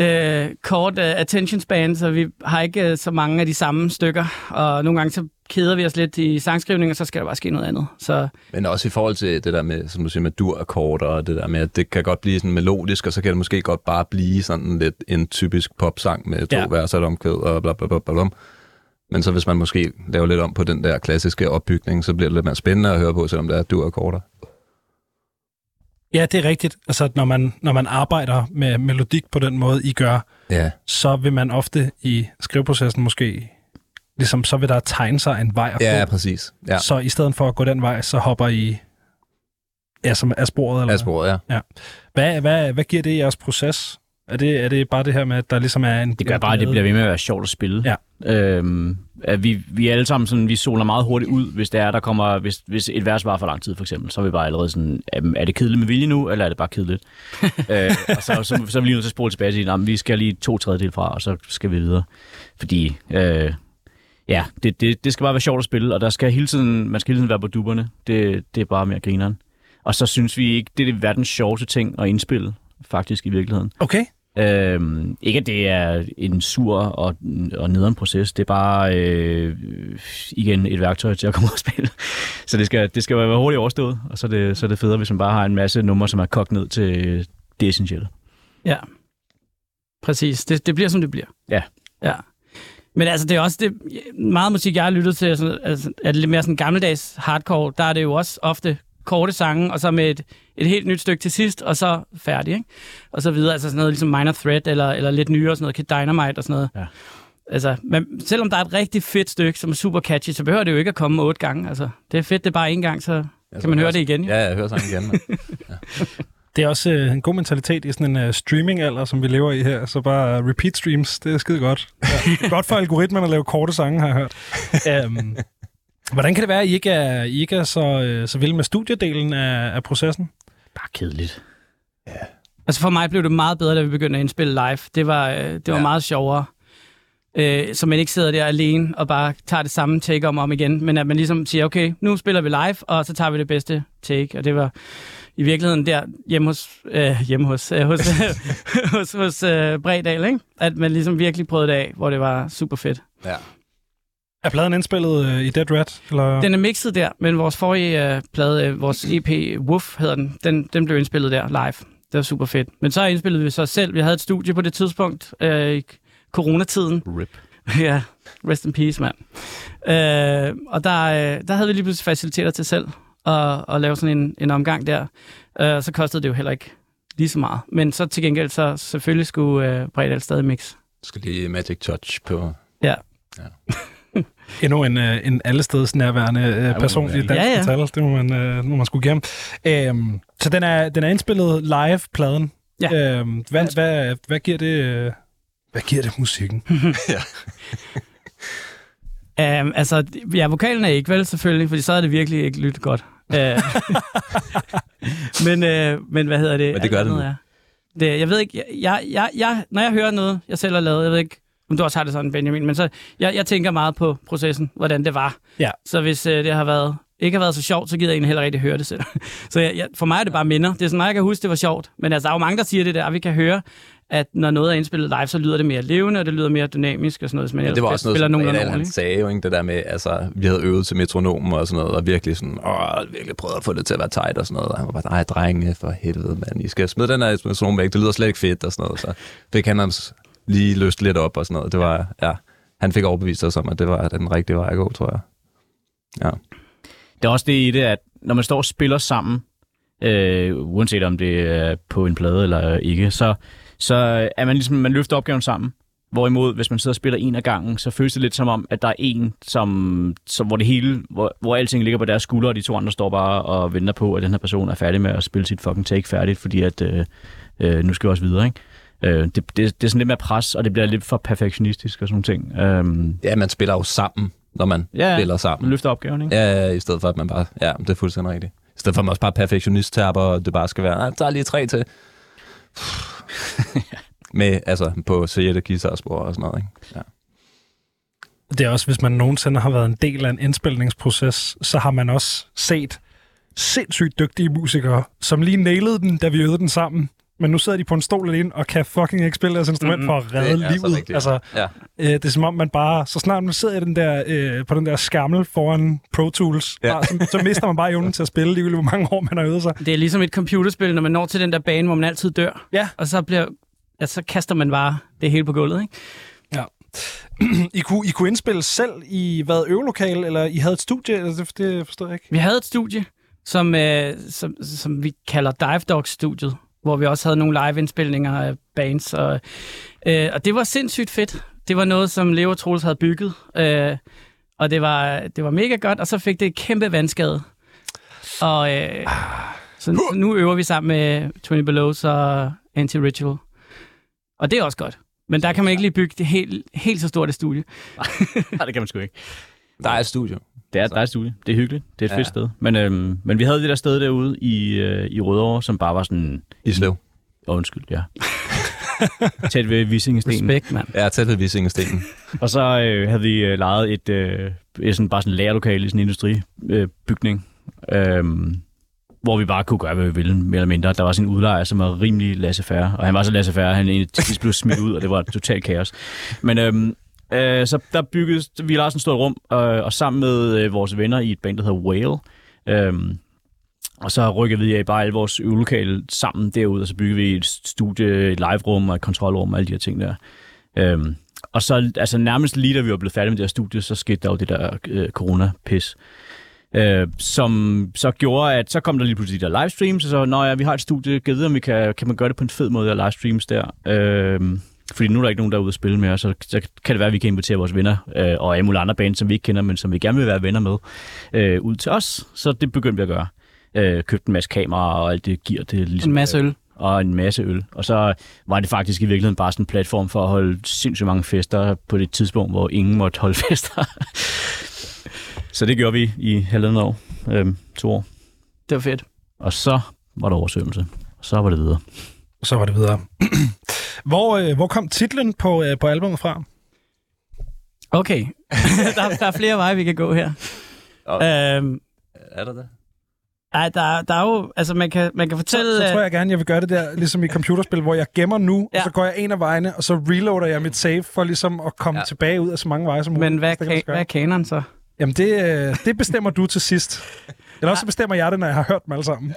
øh, kort øh, attention span, så vi har ikke øh, så mange af de samme stykker, og nogle gange så keder vi os lidt i sangskrivning, og så skal der bare ske noget andet. Så Men også i forhold til det der med, som du siger, med dur-akkorder, og det der med, at det kan godt blive sådan melodisk, og så kan det måske godt bare blive sådan lidt en typisk popsang med to ja. vers og et omkvæd og bla bla bla bla. bla. Men så hvis man måske laver lidt om på den der klassiske opbygning, så bliver det lidt mere spændende at høre på, selvom det er dur-akkorder. Ja, det er rigtigt. Altså, når man, når man arbejder med melodik på den måde, I gør, Ja. så vil man ofte i skriveprocessen måske, ligesom, så vil der tegne sig en vej at Ja, gå. præcis. Ja. Så i stedet for at gå den vej, så hopper I ja, som af sporet? Eller? Af sporet, ja. Hvad, hvad, hvad giver det i jeres proces? Er det, er det bare det her med, at der ligesom er en... Det gør bare, at det bliver ved med at være sjovt at spille. Ja. Øhm, at vi, vi alle sammen sådan, vi soler meget hurtigt ud, hvis det er, der kommer, hvis, hvis et vers varer for lang tid, for eksempel, så er vi bare allerede sådan, er, det kedeligt med vilje nu, eller er det bare kedeligt? [LAUGHS] øh, og så, så, så, er vi lige nødt til at spole tilbage og sige, "Nå, men vi skal lige to tredjedel fra, og så skal vi videre. Fordi, øh, ja, det, det, det skal bare være sjovt at spille, og der skal hele tiden, man skal hele tiden være på duberne. Det, det er bare mere grineren. Og så synes vi ikke, det er det verdens sjoveste ting at indspille, faktisk i virkeligheden. Okay. Øhm, ikke at det er en sur og, og nederen proces, det er bare øh, igen et værktøj til at komme [LAUGHS] og spille. Så det skal, det skal være hurtigt overstået, og så er, det, så er det federe, hvis man bare har en masse numre, som er kogt ned til det essentielle. Ja, præcis. Det, det bliver, som det bliver. Ja. Ja. Men altså, det er også det, meget musik, jeg har lyttet til, altså, er det lidt mere sådan gammeldags hardcore, der er det jo også ofte korte sange, og så med et, et helt nyt stykke til sidst, og så færdig, ikke? Og så videre, altså sådan noget ligesom Minor Threat, eller, eller lidt nyere, sådan noget Kid Dynamite og sådan noget. Ja. Altså, men selvom der er et rigtig fedt stykke, som er super catchy, så behøver det jo ikke at komme otte gange. Altså, det er fedt, det er bare én gang, så kan man høre det igen. jo. Ja, jeg hører sangen igen. men- [LAUGHS] Det er også øh, en god mentalitet i sådan en uh, streaming-alder, som vi lever i her. Så bare uh, repeat streams, det er skide godt. Ja. godt for algoritmen at lave korte sange, har jeg hørt. um, [LAUGHS] hvordan kan det være, at I ikke er, I ikke er så, øh, så vilde med studiedelen af, af processen? Bare kedeligt. Altså for mig blev det meget bedre, da vi begyndte at indspille live. Det var, øh, det var Ja. meget sjovere. Øh, så man ikke sidder der alene og bare tager det samme take om og om igen, men at man ligesom siger, okay, nu spiller vi live, og så tager vi det bedste take. Og det var i virkeligheden der hjemme hos, øh, hjemme hos, øh, hos, [LAUGHS] hos, hos øh, Bredal, ikke? at man ligesom virkelig prøvede det af, hvor det var super fedt. ja. Er pladen indspillet øh, i Dead Rat? Eller? Den er mixet der, men vores forrige øh, plade, øh, vores EP Woof hedder den, den, den blev indspillet der live. Det var super fedt. Men så indspillede vi så selv. Vi havde et studie på det tidspunkt øh, i coronatiden. Rip. [LAUGHS] ja, rest in peace, mand. Øh, og der, øh, der havde vi lige pludselig faciliteter til selv at, at lave sådan en, en omgang der. Øh, så kostede det jo heller ikke lige så meget. Men så til gengæld, så selvfølgelig skulle øh, Bredal stadig mix. Du skal lige Magic Touch på... Ja. [LAUGHS] Endnu en, øh, en allesteds nærværende øh, må person i dansk Ja, ja. metal. Det må man, øh, må man skulle give ham. Øhm, så den er, den er indspillet live, pladen. Ja. Øhm, hvad, hvad, hvad giver det... Hvad giver det musikken? [LAUGHS] Um, altså, ja, vokalen er ikke vel, selvfølgelig, fordi så er det virkelig ikke lyttet godt. [LAUGHS] Men, uh, men hvad hedder det? Men det gør det nu. Er. det. Jeg ved ikke, jeg, jeg, jeg, når jeg hører noget, jeg selv har lavet, jeg ved ikke, om du også har det sådan, Benjamin, men så, jeg, jeg tænker meget på processen, hvordan det var. Ja. Så hvis uh, det har været ikke har været så sjovt, så gider jeg egentlig heller ikke høre det selv. [LAUGHS] så jeg, jeg, for mig er det bare minder. Det er sådan, at jeg kan huske, det var sjovt. Men altså, der er jo mange, der siger det der, vi kan høre, at når noget er indspillet live, så lyder det mere levende, og det lyder mere dynamisk og sådan noget. Men ja, det var også noget, som nogen han sagde jo, ikke? det der med, altså, vi havde øvet til metronomen og sådan noget, og virkelig sådan, åh, virkelig prøvet at få det til at være tight og sådan noget. Og han var bare, nej, drenge, for helvede, mand, I skal smide den her metronom væk, det lyder slet ikke fedt og sådan noget. Så fik han hans lige løst lidt op og sådan noget. Det var, ja, han fik overbevist os om, at det var den rigtige vej at gå, tror jeg. Ja. Det er også det i det, at når man står og spiller sammen, øh, uanset om det er på en plade eller ikke, så, så er man ligesom, man løfter opgaven sammen. Hvorimod, hvis man sidder og spiller en af gangen, så føles det lidt som om, at der er en, som, som, hvor det hele, hvor, hvor alting ligger på deres skuldre, og de to andre står bare og venter på, at den her person er færdig med at spille sit fucking take færdigt, fordi at øh, øh, nu skal vi også videre, ikke? Øh, det, det, det er sådan lidt mere pres, og det bliver lidt for perfektionistisk og sådan ting. Øh, ja, man spiller jo sammen når man ja, spiller sammen. man løfter opgaven, ikke? Ja, i stedet for, at man bare... Ja, det er fuldstændig rigtigt. I stedet for, at man også bare perfektionist og det bare skal være, nej, tager lige tre til. [LAUGHS] Med, altså, på Sejette guitarspor og sådan noget, ikke? Ja. Det er også, hvis man nogensinde har været en del af en indspilningsproces, så har man også set sindssygt dygtige musikere, som lige nailede den, da vi øvede den sammen men nu sidder de på en stol alene og kan fucking ikke spille deres instrument mm-hmm. for at redde det livet. Rigtigt, altså, ja. øh, det er som om, man bare, så snart man sidder i den der, øh, på den der skammel foran Pro Tools, ja. bare, så, så mister man bare evnen til at spille, ligegyldigt hvor mange år man har øvet sig. Det er ligesom et computerspil, når man når til den der bane, hvor man altid dør. Ja. Og så, bliver, ja, så kaster man bare det hele på gulvet, ikke? Ja. [CLEARS THROAT] I kunne, I kunne indspille selv i hvad, øvelokale, eller I havde et studie? Altså, det, det forstår jeg ikke. Vi havde et studie, som, øh, som, som vi kalder Dive Dog-studiet hvor vi også havde nogle live-indspilninger af bands. Og, øh, og det var sindssygt fedt. Det var noget, som Leo Troels havde bygget, øh, og det var, det var mega godt, og så fik det et kæmpe vandskade. Og øh, så nu øver vi sammen med 20 Belows og Anti-Ritual. Og det er også godt. Men der kan man ikke lige bygge det helt, helt så stort et studie. [LAUGHS] Nej, det kan man sgu ikke. Der er et studie. Det er, der et studie. Det er hyggeligt. Det er et ja. fedt sted. Men, øhm, men vi havde det der sted derude i, øh, i Rødovre, som bare var sådan... I Slev. Oh, undskyld, ja. [LAUGHS] tæt ved Vissingestenen. Respekt, mand. Ja, tæt ved Vissingestenen. [LAUGHS] og så øh, havde vi øh, lejet et, øh, et sådan, bare sådan lærerlokale i sådan en industribygning. Øh, hvor vi bare kunne gøre, hvad vi ville, mere eller mindre. Der var sådan en udlejer, som var rimelig laissez-faire, og han var så laissez-faire, han egentlig blev smidt ud, og det var totalt kaos. Men øhm, Øh, så der bygges, vi har også stort rum, øh, og sammen med øh, vores venner i et band, der hedder Whale, øh, og så rykker vi af bare alle vores øvelokale sammen derud, og så bygger vi et studie, et live-rum og et kontrolrum og alle de her ting der. Øh, og så altså nærmest lige da vi var blevet færdige med det her studie, så skete der jo det der øh, corona-pis. Øh, som så gjorde, at så kom der lige pludselig de der livestreams, og så, når ja, vi har et studie, givet om vi kan, kan man gøre det på en fed måde, der livestreams der. Øh, fordi nu er der ikke nogen, der er ude at spille med os, så, så kan det være, at vi kan invitere vores venner øh, og alle mulige andre bands, som vi ikke kender, men som vi gerne vil være venner med, øh, ud til os. Så det begyndte vi at gøre. Øh, købte en masse kameraer og alt det giver det. Ligesom, en masse øl. Og en masse øl. Og så var det faktisk i virkeligheden bare sådan en platform for at holde sindssygt mange fester på det tidspunkt, hvor ingen måtte holde [LAUGHS] fester. så det gjorde vi i halvandet år. Øh, to år. Det var fedt. Og så var der oversvømmelse. Og så var det videre. Så var det videre. [CLEARS THROAT] Hvor, øh, hvor kom titlen på, øh, på albumet fra? Okay, [LAUGHS] der, der er flere veje, vi kan gå her. Oh. Øhm, er der det? Nej, der, der er jo, altså man kan, man kan fortælle... Så, så tror jeg gerne, jeg vil gøre det der, ligesom i [LAUGHS] computerspil, hvor jeg gemmer nu, ja. og så går jeg en af vejene, og så reloader jeg mit save, for ligesom at komme ja. tilbage ud af så mange veje som muligt. Men hvad, ka- hvad er kanon så? Jamen, det, øh, det bestemmer du til sidst. [LAUGHS] Eller også bestemmer jeg det, når jeg har hørt dem alle sammen.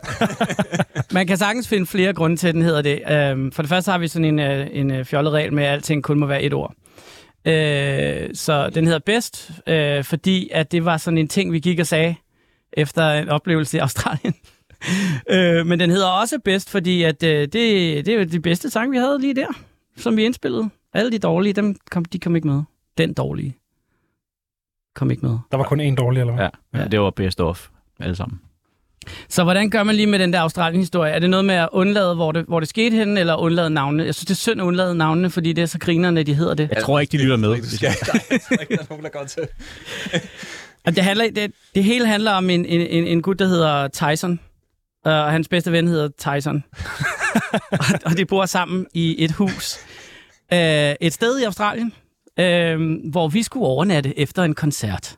[LAUGHS] Man kan sagtens finde flere grunde til, at den hedder det. Øhm, for det første har vi sådan en, øh, en øh, fjollet regel med, at alting kun må være et ord. Øh, så den hedder Best, fordi at det var sådan en ting, vi gik og sagde efter en oplevelse i Australien. [LAUGHS] men den hedder også Best, fordi at det, det er jo de bedste sang, vi havde lige der, som vi indspillede. Alle de dårlige, dem kom, de kom ikke med. Den dårlige kom ikke med. Der var kun en dårlig, eller hvad? Ja, ja. det var best of alle sammen. Så hvordan gør man lige med den der Australien-historie? Er det noget med at undlade, hvor det, hvor det skete henne, eller undlade navnene? Jeg synes, det er synd at undlade navnene, fordi det er så grinerende, de hedder det. Jeg tror ikke, de lytter med. Det skal jeg ikke, der er nogen, der går til. Og det, handler, det, det hele handler om en, en, en, en gut, der hedder Tyson. Og hans bedste ven hedder Tyson. og, [LAUGHS] og de bor sammen i et hus. Øh, et sted i Australien, øh, hvor vi skulle overnatte efter en koncert.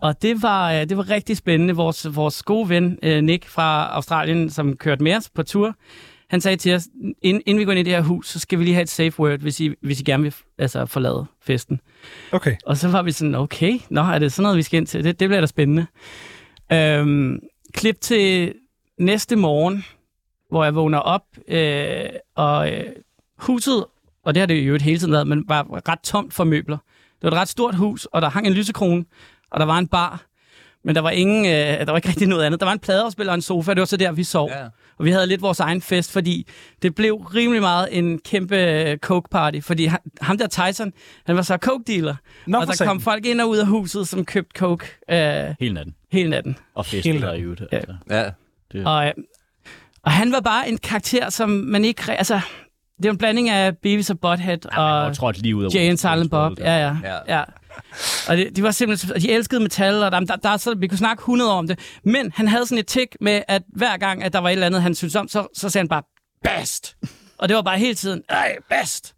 Og det var, øh, det var rigtig spændende. Vores, vores gode ven, øh, Nick fra Australien, som kørte med os på tur, han sagde til os, inden, inden vi går ind i det her hus, så skal vi lige have et safe word, hvis I, hvis I gerne vil altså, forlade festen. Okay. Og så var vi sådan, okay, nå, er det sådan noget, vi skal ind til? Det, det bliver da spændende. Øhm, klip til næste morgen, hvor jeg vågner op, øh, og øh, huset, og det har det jo hele tiden været, men var ret tomt for møbler. Det var et ret stort hus, og der hang en lysekrone, og der var en bar, men der var, ingen, øh, der var ikke [LAUGHS] rigtig noget andet. Der var en pladeafspiller og en sofa, det var så der, vi sov. Ja. Og vi havde lidt vores egen fest, fordi det blev rimelig meget en kæmpe øh, coke-party. Fordi han, ham der Tyson, han var så coke-dealer. Nå, og der kom folk ind og ud af huset, som købte coke øh, Hele natten. hele natten. Og Hele der i øvrigt. Ja. Altså. Ja, Og, øh, og han var bare en karakter, som man ikke... Altså, det var en blanding af Beavis og Butthead Ja, og trådt lige ud af Jay and Silent Bob. Ja, ja. Ja. ja. Og det, de var simpelthen, og de elskede metal, og der, der, der, er så, vi kunne snakke 100 om det. Men han havde sådan et tik med, at hver gang, at der var et eller andet, han syntes om, så, så sagde han bare, best. Og det var bare hele tiden, ej, best.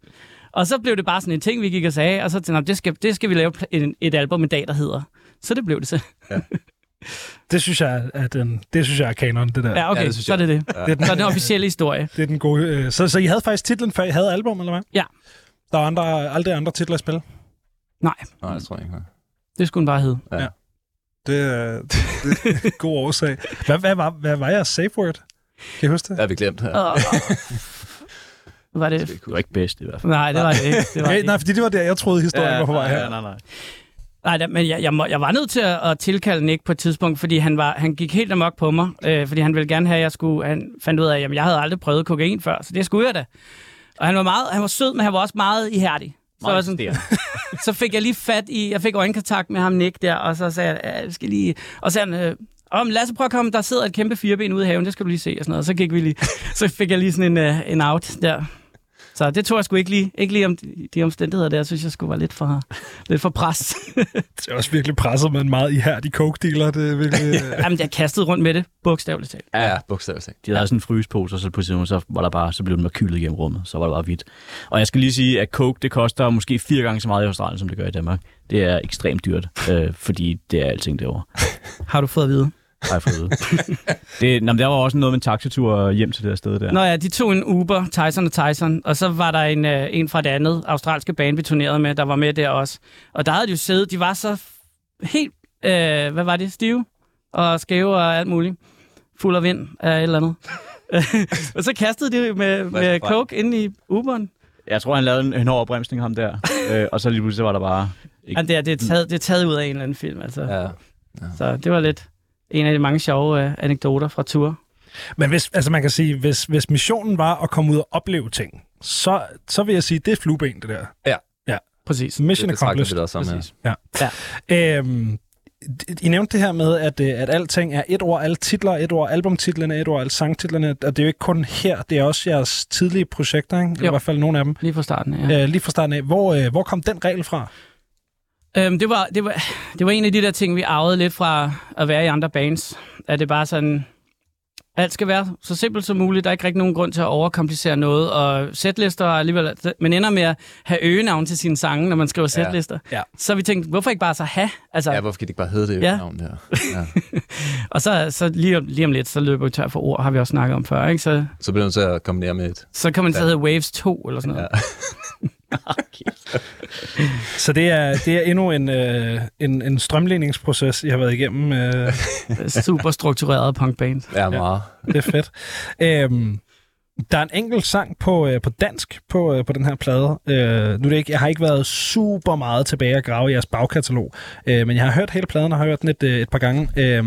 Og så blev det bare sådan en ting, vi gik og sagde, og så tænkte jeg, det skal, det skal vi lave en, et album en dag, der hedder. Så det blev det så. Det synes jeg er, den, det synes jeg er kanon, det der. Ja, okay, Ja, ja, det synes så er det det. Det er den, Så er det den officielle historie. det er den gode. Øh, så, så I havde faktisk titlen, før I havde album, eller hvad? Ja. Der var andre, aldrig andre titler at spille? Nej, nej, det tror jeg ikke. nej. det skulle den bare hedde. Det er, [LAUGHS] det er en god årsag. Hvad, hvad, var, hvad var jeres safe word? Kan I huske det? Det har vi glemt. Og, var det? Det var ikke bedst i hvert fald. Nej, det var det ikke. Det var det Okay, ikke. nej, fordi det var der, jeg troede, historien var på vej her. nej, nej. Nej, da, men jeg, jeg, må, jeg var nødt til at, at tilkalde Nick på et tidspunkt, fordi han, var, han gik helt amok på mig, øh, fordi han ville gerne have, at jeg skulle... Han fandt ud af, at jeg havde aldrig prøvet kokain før, så det skulle jeg da. Og han var, meget, han var sød, men han var også meget ihærdig. Så, var sådan, [LAUGHS] så fik jeg lige fat i... Jeg fik øjenkontakt med ham, Nick, der, og så sagde jeg, "Ja, jeg skal lige... Og så han, øh, om Lasse, prøv at komme, der sidder et kæmpe fireben ude i haven, det skal du lige se, og sådan noget. Og så, gik vi lige, [LAUGHS] så fik jeg lige sådan en, øh, en out der. Så det tror jeg sgu ikke lige, ikke lige om de, de omstændigheder der, synes jeg skulle være lidt for, lidt for pres. Det er også virkelig presset med en meget ihærdig coke-dealer. Det er virkelig... øh, [LAUGHS] Jamen, jeg kastede rundt med det, bogstaveligt talt. Ja, ja, bogstaveligt talt. De havde sådan en frysepose, og så på tidspunkt, så var der bare, så blev den markylet igennem rummet. Så var det bare hvidt. Og jeg skal lige sige, at Coke, det koster måske fire gange så meget i Australien, som det gør i Danmark. Det er ekstremt dyrt, øh, fordi det er alting derovre. Har du fået at vide? Har jeg fået at vide. det, nå, men der var også noget med en taxitur hjem til det her sted der. Nå ja, de tog en Uber, Tyson og Tyson, og så var der en, øh, en fra det andet australske band, vi turnerede med, der var med der også. Og der havde de jo siddet, de var så helt, øh, hvad var det, stive og skæve og alt muligt. Fuld af vind af et eller andet. [LAUGHS] og så kastede de med, med coke ind i Uberen. Jeg tror, han lavede en, en hård bremsning ham der. [LAUGHS] øh, og så lige pludselig var der bare... Ikke, Ja, det, er, det, er taget, det er taget ud af en eller anden film, altså. Ja. Ja. Så det var lidt en af de mange sjove øh, anekdoter fra tur. Men hvis, altså man kan sige, hvis, hvis missionen var at komme ud og opleve ting, så, så vil jeg sige, det er flueben, det der. Præcis. Mission Det vi accomplished. det også som her. Præcis. Øhm, I nævnte det her med, at, øh, at alting er et ord, alle titler er et ord, albumtitlerne er et ord, alle sangtitlerne, og det er jo ikke kun her, det er også jeres tidlige projekter, ikke? Eller i Jo. hvert fald nogle af dem. Lige fra starten, ja. Øh, lige fra starten af. Hvor, øh, hvor kom den regel fra? Øhm, det, var, det, var, det var en af de der ting, vi arvede lidt fra at være i andre bands. At det bare sådan... Alt skal være så simpelt som muligt. Der er ikke rigtig nogen grund til at overkomplicere noget. Og sætlister er alligevel... Man ender med at have øgenavn til sine sange, når man skriver Ja. sætlister. Ja. Så vi tænkte, hvorfor ikke bare så have? Altså, Ja, hvorfor kan det ikke bare hedde det Ja. ja. der? Ja. [LAUGHS] Og så, så lige, om, lige om lidt, så løber vi tør for ord, har vi også snakket om før. Ikke? Så, Så bliver nødt til at kombinere med et. så kan man så hedde Waves 2 eller sådan noget. Ja. [LAUGHS] [LAUGHS] Så det er, det er endnu en, øh, en, en strømligningsproces, I har været igennem. Øh, Ja. Super struktureret punkband. Ja, meget. det er fedt. øhm, der er en enkelt sang på, øh, på dansk på, øh, på den her plade. Øh, nu er det ikke, jeg har ikke været super meget tilbage at grave i jeres bagkatalog, øh, men jeg har hørt hele pladen og har hørt den et, øh, et par gange. Øh,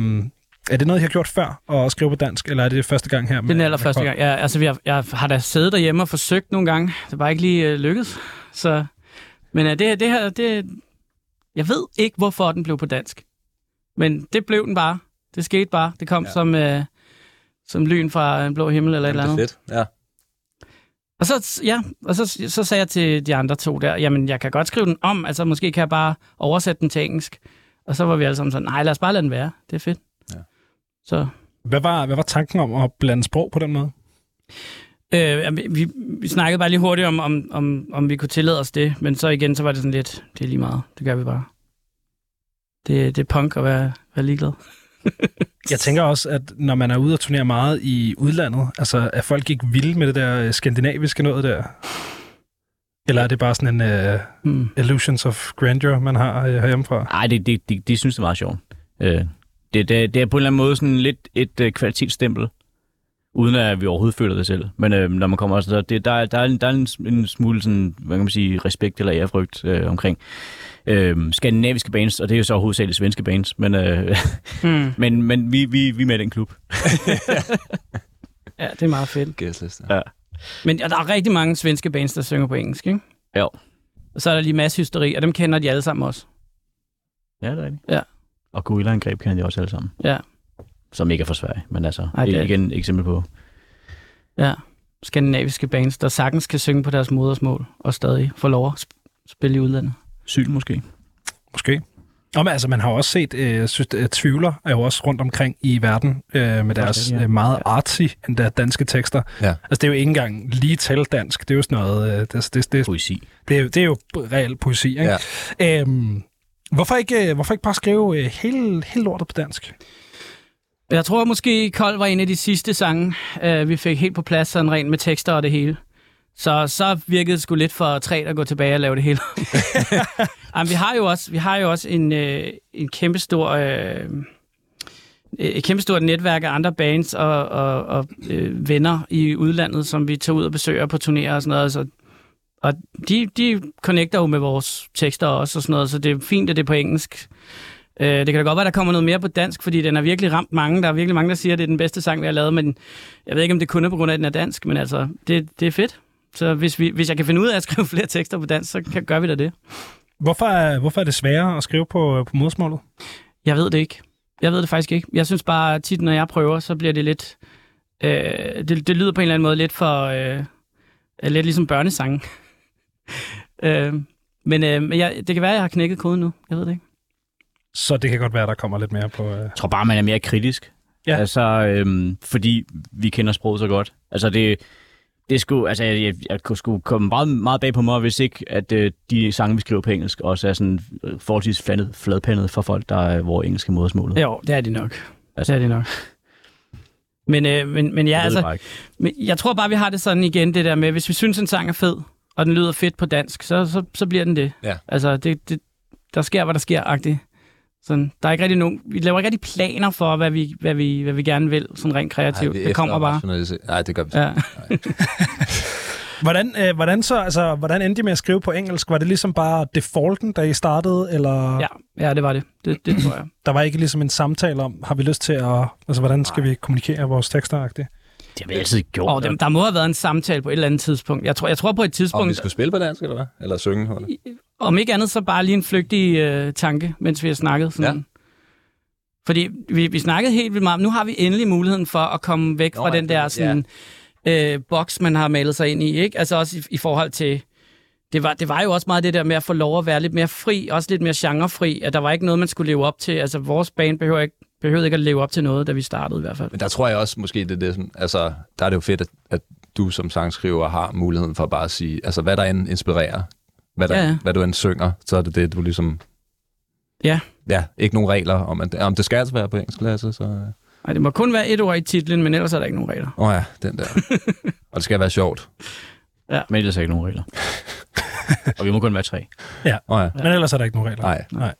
er det noget, I har gjort før, at skrive på dansk, eller er det første gang her? Det er den allerførste med gang. Ja, altså, vi har, jeg har da siddet derhjemme og forsøgt nogle gange. Det er bare ikke lige øh, lykkedes. Så, men øh, det, det her, det, jeg ved ikke, hvorfor den blev på dansk. Men det blev den bare. Det skete bare. Det kom ja. som, øh, som lyn fra en blå himmel eller Jamen, et eller det andet. er fedt. Ja. Og så, ja, og så, så sagde jeg til de andre to der, jamen jeg kan godt skrive den om, altså måske kan jeg bare oversætte den til engelsk. Og så var vi alle sammen sådan, nej lad os bare lade den være, det er fedt. Så Hvad var, hvad var tanken om at blande sprog på den måde? øh, vi, vi, snakkede bare lige hurtigt om, om, om, om vi kunne tillade os det, men så igen, så var det sådan lidt, det er lige meget, det gør vi bare. Det, det er punk at være, være ligeglad. [LAUGHS] Jeg tænker også, at når man er ude og turnere meget i udlandet, altså er folk ikke vilde med det der øh, skandinaviske noget der? Eller er det bare sådan en uh, Hmm. illusions of grandeur, man har uh, herhjemmefra? Nej, det, det, det, det synes jeg er meget sjovt. Øh, det, det, det er på en eller anden måde sådan lidt et øh, kvalitetsstempel, uden at vi overhovedet føler det selv. Men øh, når man kommer også, det, der, er- der, er, en- der er en, en smule sådan, hvad kan man sige, respekt eller ærefrygt øh, omkring øh, skandinaviske bands, og det er jo så hovedsageligt svenske bands, men, øh, [LAUGHS] Hmm. men, men vi, vi, vi er med i den klub. [LAUGHS] Ja, det er meget fedt. Gæstliste. Ja. Men ja, der er rigtig mange svenske bands, der synger på engelsk, ikke? Jo. Og så er der lige masse hysteri, og dem kender de alle sammen også. Ja, det er rigtigt. Ja. Og Gorilla-angreb kender de også alle sammen. Ja, Som ikke er fra Sverige, men altså, Ej, det er- igen et eksempel på. ja. Skandinaviske bands, der sagtens kan synge på deres modersmål, og stadig få lov at sp- spille i udlandet. Syg måske. Måske. Og men, altså, man har også set, øh, synes, at Tvivler er jo også rundt omkring i verden øh, med deres ja. øh, meget artsy endda danske tekster. Ja. Altså, det er jo ikke engang lige til dansk. Det er jo sådan noget... Øh, det, det, det, Poesi. det, er jo, det er jo reel poesi, ikke? Ja. Øhm, hvorfor, ikke, øh, hvorfor ikke bare skrive øh, hele, hele lortet på dansk? Jeg tror måske, Kold var en af de sidste sange, øh, vi fik helt på plads, sådan rent med tekster og det hele. Så så virkede det sgu lidt for træt at gå tilbage og lave det hele. [LAUGHS] Jamen, vi har jo også, vi har jo også en, øh, en kæmpestor... Øh, et kæmpestort netværk af andre bands og, og, og øh, venner i udlandet, som vi tager ud og besøger på turnéer og sådan noget. Så, og de, de connecter jo med vores tekster også og sådan noget, så det er fint, at det er på engelsk. Øh, det kan da godt være, der kommer noget mere på dansk, fordi den har virkelig ramt mange. Der er virkelig mange, der siger, at det er den bedste sang, vi har lavet, men jeg ved ikke, om det kun er på grund af, at den er dansk, men altså, det, det er fedt. Så hvis, vi, hvis jeg kan finde ud af at [LAUGHS] skrive flere tekster på dansk, så kan, gør vi da det. Hvorfor er, hvorfor er det sværere at skrive på, på modersmålet? Jeg ved det ikke. Jeg ved det faktisk ikke. Jeg synes bare, tit når jeg prøver, så bliver det lidt... Øh, det, det lyder på en eller anden måde lidt for... Øh, lidt ligesom børnesange. [LAUGHS] øh, men øh, men jeg, det kan være, at jeg har knækket koden nu. Jeg ved det ikke. Så det kan godt være, der kommer lidt mere på... Øh... Jeg tror bare, man er mere kritisk. Ja. Altså, øhm, fordi vi kender sproget så godt. Altså, det, det skulle, altså, jeg, jeg, jeg kunne sgu komme meget, meget bag på mig, hvis ikke, at øh, de sange, vi skriver på engelsk, også er sådan øh, forholdsvis fladet, fladpandet for folk, der er vores engelske modersmålet. Jo, det er det nok. Altså- det er det nok. Men, øh, men, men ja, Jeg altså, men jeg tror bare, vi har det sådan igen, det der med, hvis vi synes, en sang er fed, og den lyder fedt på dansk, så, så, så bliver den det. Ja. Altså, det, det, der sker, hvad der sker, agtigt. Sådan, der er ikke rigtig nogen, vi laver ikke rigtig planer for, hvad vi, hvad vi, hvad vi gerne vil, sådan rent kreativt. vi det kommer bare. Nej, det gør vi Ja. [LAUGHS] Hvordan, øh, hvordan, så, altså, hvordan endte I med at skrive på engelsk? Var det ligesom bare defaulten, da I startede, eller ja, ja, det var det. Det, det tror jeg. der var ikke ligesom en samtale om, har vi lyst til at, altså hvordan skal vi kommunikere vores tekster? -agtigt? Det har vi altid gjort. Og der, der må have været en samtale på et eller andet tidspunkt. Jeg tror, jeg tror på et Om vi tidspunkt, skulle spille på dansk, eller hvad? Eller synge? Eller? om ikke andet, så bare lige en flygtig øh, tanke, mens vi har snakket. Sådan. Ja. Fordi vi, vi snakkede helt vildt meget. Nu har vi endelig muligheden for at komme væk Nå, fra ja, den der sådan, øh, boks, man har malet sig ind i. Ikke? Altså også i, i forhold til... Det var, det var jo også meget det der med at få lov at være lidt mere fri, også lidt mere genrefri, at der var ikke noget, man skulle leve op til. Altså vores band behøver ikke, behøvede ikke at leve op til noget, da vi startede i hvert fald. Men der tror jeg også måske, det er det, sådan, altså, der er det jo fedt, at, at du som sangskriver har muligheden for bare at sige, altså hvad der end inspirerer, hvad, der, Ja, ja. hvad du end synger, så er det det, du ligesom... Ja. Ja, ikke nogen regler om, at om det skal altså være på engelsk, Lasse, så... Nej, det må kun være et ord i titlen, men ellers er der ikke nogen regler. Åh oh ja, den der. [LAUGHS] Og det skal være sjovt. Men ellers er ikke nogen regler. [LAUGHS] og vi må kun være tre. Åh oh ja. Men ellers er der ikke nogen regler. Nej. Nej.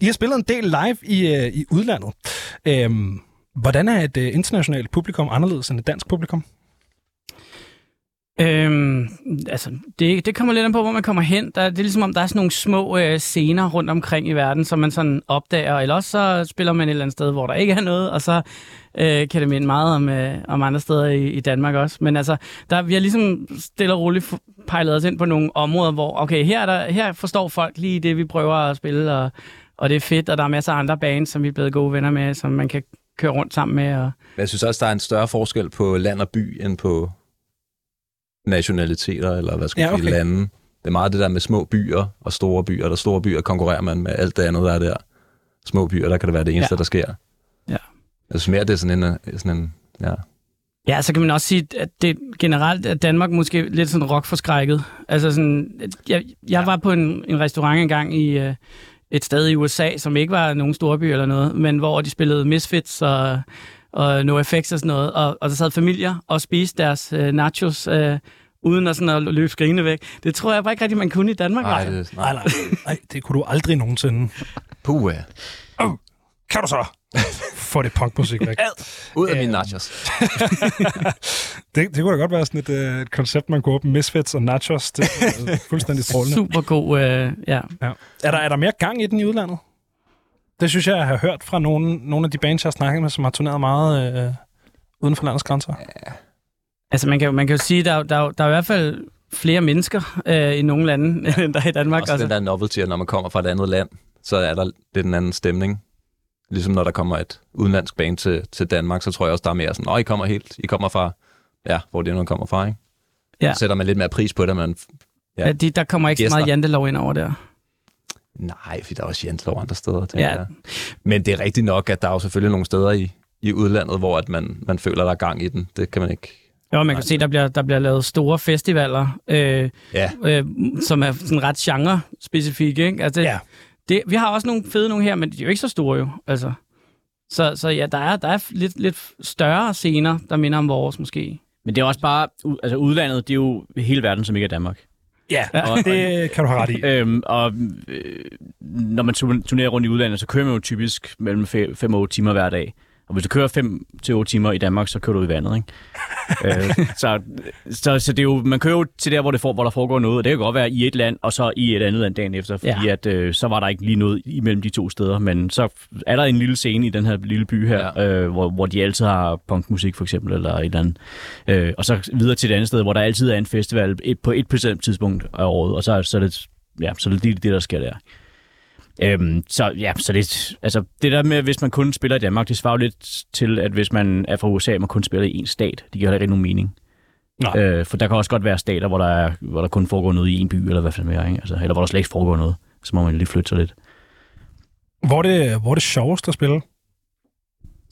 I har spillet en del live i, øh, i udlandet. Øhm, hvordan er et øh, internationalt publikum anderledes end et dansk publikum? Øhm, altså, det, det kommer lidt an på, hvor man kommer hen. Der, det er ligesom om, der er sådan nogle små øh, scener rundt omkring i verden, som man sådan opdager. Eller også så spiller man et eller andet sted, hvor der ikke er noget, og så øh, kan det minde meget om, øh, om andre steder i, i Danmark også. Men altså, der, vi har ligesom stille og roligt pejlet os ind på nogle områder, hvor okay, her, er der, her forstår folk lige det, vi prøver at spille, og, og det er fedt, og der er masser af andre bands, som vi er blevet gode venner med, som man kan køre rundt sammen med. Og... Men jeg synes også, der er en større forskel på land og by, end på nationaliteter, eller hvad skal Ja, ja, okay. sige, lande. Det er meget det der med små byer og store byer. Der store byer konkurrerer man med alt det andet, der er der. Små byer, der kan det være det eneste, Ja. ja. der sker. Ja. Jeg synes mere, det er sådan en, sådan en ja. Ja, så kan man også sige, at det generelt er Danmark måske lidt sådan rockforskrækket. Altså sådan, jeg, jeg var på en, en restaurant engang i øh, et sted i USA, som ikke var nogen storby eller noget, men hvor de spillede Misfits og, og NoFX og sådan noget, og, og der sad familier og spiste deres øh, nachos, øh, uden at, sådan at løbe skrigende væk. Det tror jeg bare ikke rigtig, man kunne i Danmark. Nej, Nej, det, Nej, nej, nej, det kunne du aldrig nogensinde. Puh, ja. Kan du så [LAUGHS] få det punkmusik væk? Ud af mine nachos. [LAUGHS] Det, det kunne da godt være sådan et, øh, et koncept, man kunne åbne. Misfits og nachos. Det er [LAUGHS] fuldstændig strålende. Super god, øh, ja. Ja. Er, der, er der mere gang i den i udlandet? Det synes jeg, jeg har hørt fra nogle, nogle af de bands, jeg har snakket med, som har turneret meget øh, uden for landets grænser. Altså man kan, man kan jo sige, at der, er der, er der er i hvert fald flere mennesker øh, i nogle lande, end der er i Danmark. Også Altså. den der novelty, at når man kommer fra et andet land, så er der lidt en anden stemning. Ligesom når der kommer et udenlandsk band til, til Danmark, så tror jeg også, der er mere sådan, åh, I kommer helt, I kommer fra, ja, hvor det nu kommer fra, ikke? Ja. Så sætter man lidt mere pris på det, men Ja. De, der kommer ikke så meget Gæster. jantelov ind over der. nej, fordi der er også jantelov andre steder, Ja. jeg. Men det er rigtigt nok, at der er jo selvfølgelig nogle steder i, i udlandet, hvor at man, man føler, der er gang i den. Det kan man ikke... Jo, man kan se, der bliver, der bliver lavet store festivaler, øh, Ja, øh, som er sådan ret genre-specifikke. Ikke? Altså, det, Ja. Det, vi har også nogle fede nogle her, men de er jo ikke så store jo. Altså. Så, så ja, der er, der er lidt, lidt større scener, der minder om vores måske. Men det er også bare, altså udlandet, det er jo hele verden, som ikke er Danmark. Ja, Og- det kan du have ret i. [LAUGHS] Øhm, og øh, når man tu- turnerer rundt i udlandet, så kører man jo typisk mellem 5 og 8 timer hver dag. Og hvis du kører 5 til 8 timer i Danmark, så kører du i vandet, ikke? [LAUGHS] øh, så, så, så det er jo, man kører jo til der, hvor, det for, hvor der foregår noget, og det kan godt være i et land, og så i et andet land dagen efter, fordi Ja. at, øh, så var der ikke lige noget imellem de to steder, men så er der en lille scene i den her lille by her, Ja. øh, hvor, hvor de altid har punkmusik for eksempel, eller et eller andet. Øh, og så videre til et andet sted, hvor der altid er en festival et, på et bestemt tidspunkt af året, og så, så er det, ja, så er det, det, der sker der. Øhm, så ja, så det, altså, det der med, hvis man kun spiller i Danmark, det svarer jo lidt til, at hvis man er fra USA, og man kun spiller i en stat. Det giver heller ikke nogen mening. Nej. Øh, for der kan også godt være stater, hvor der, er, hvor der kun foregår noget i en by, eller hvad fanden er, ikke? Altså, eller hvor der slet ikke foregår noget. Så må man lige flytte sig lidt. Hvor er det, hvor er det sjovest at spille?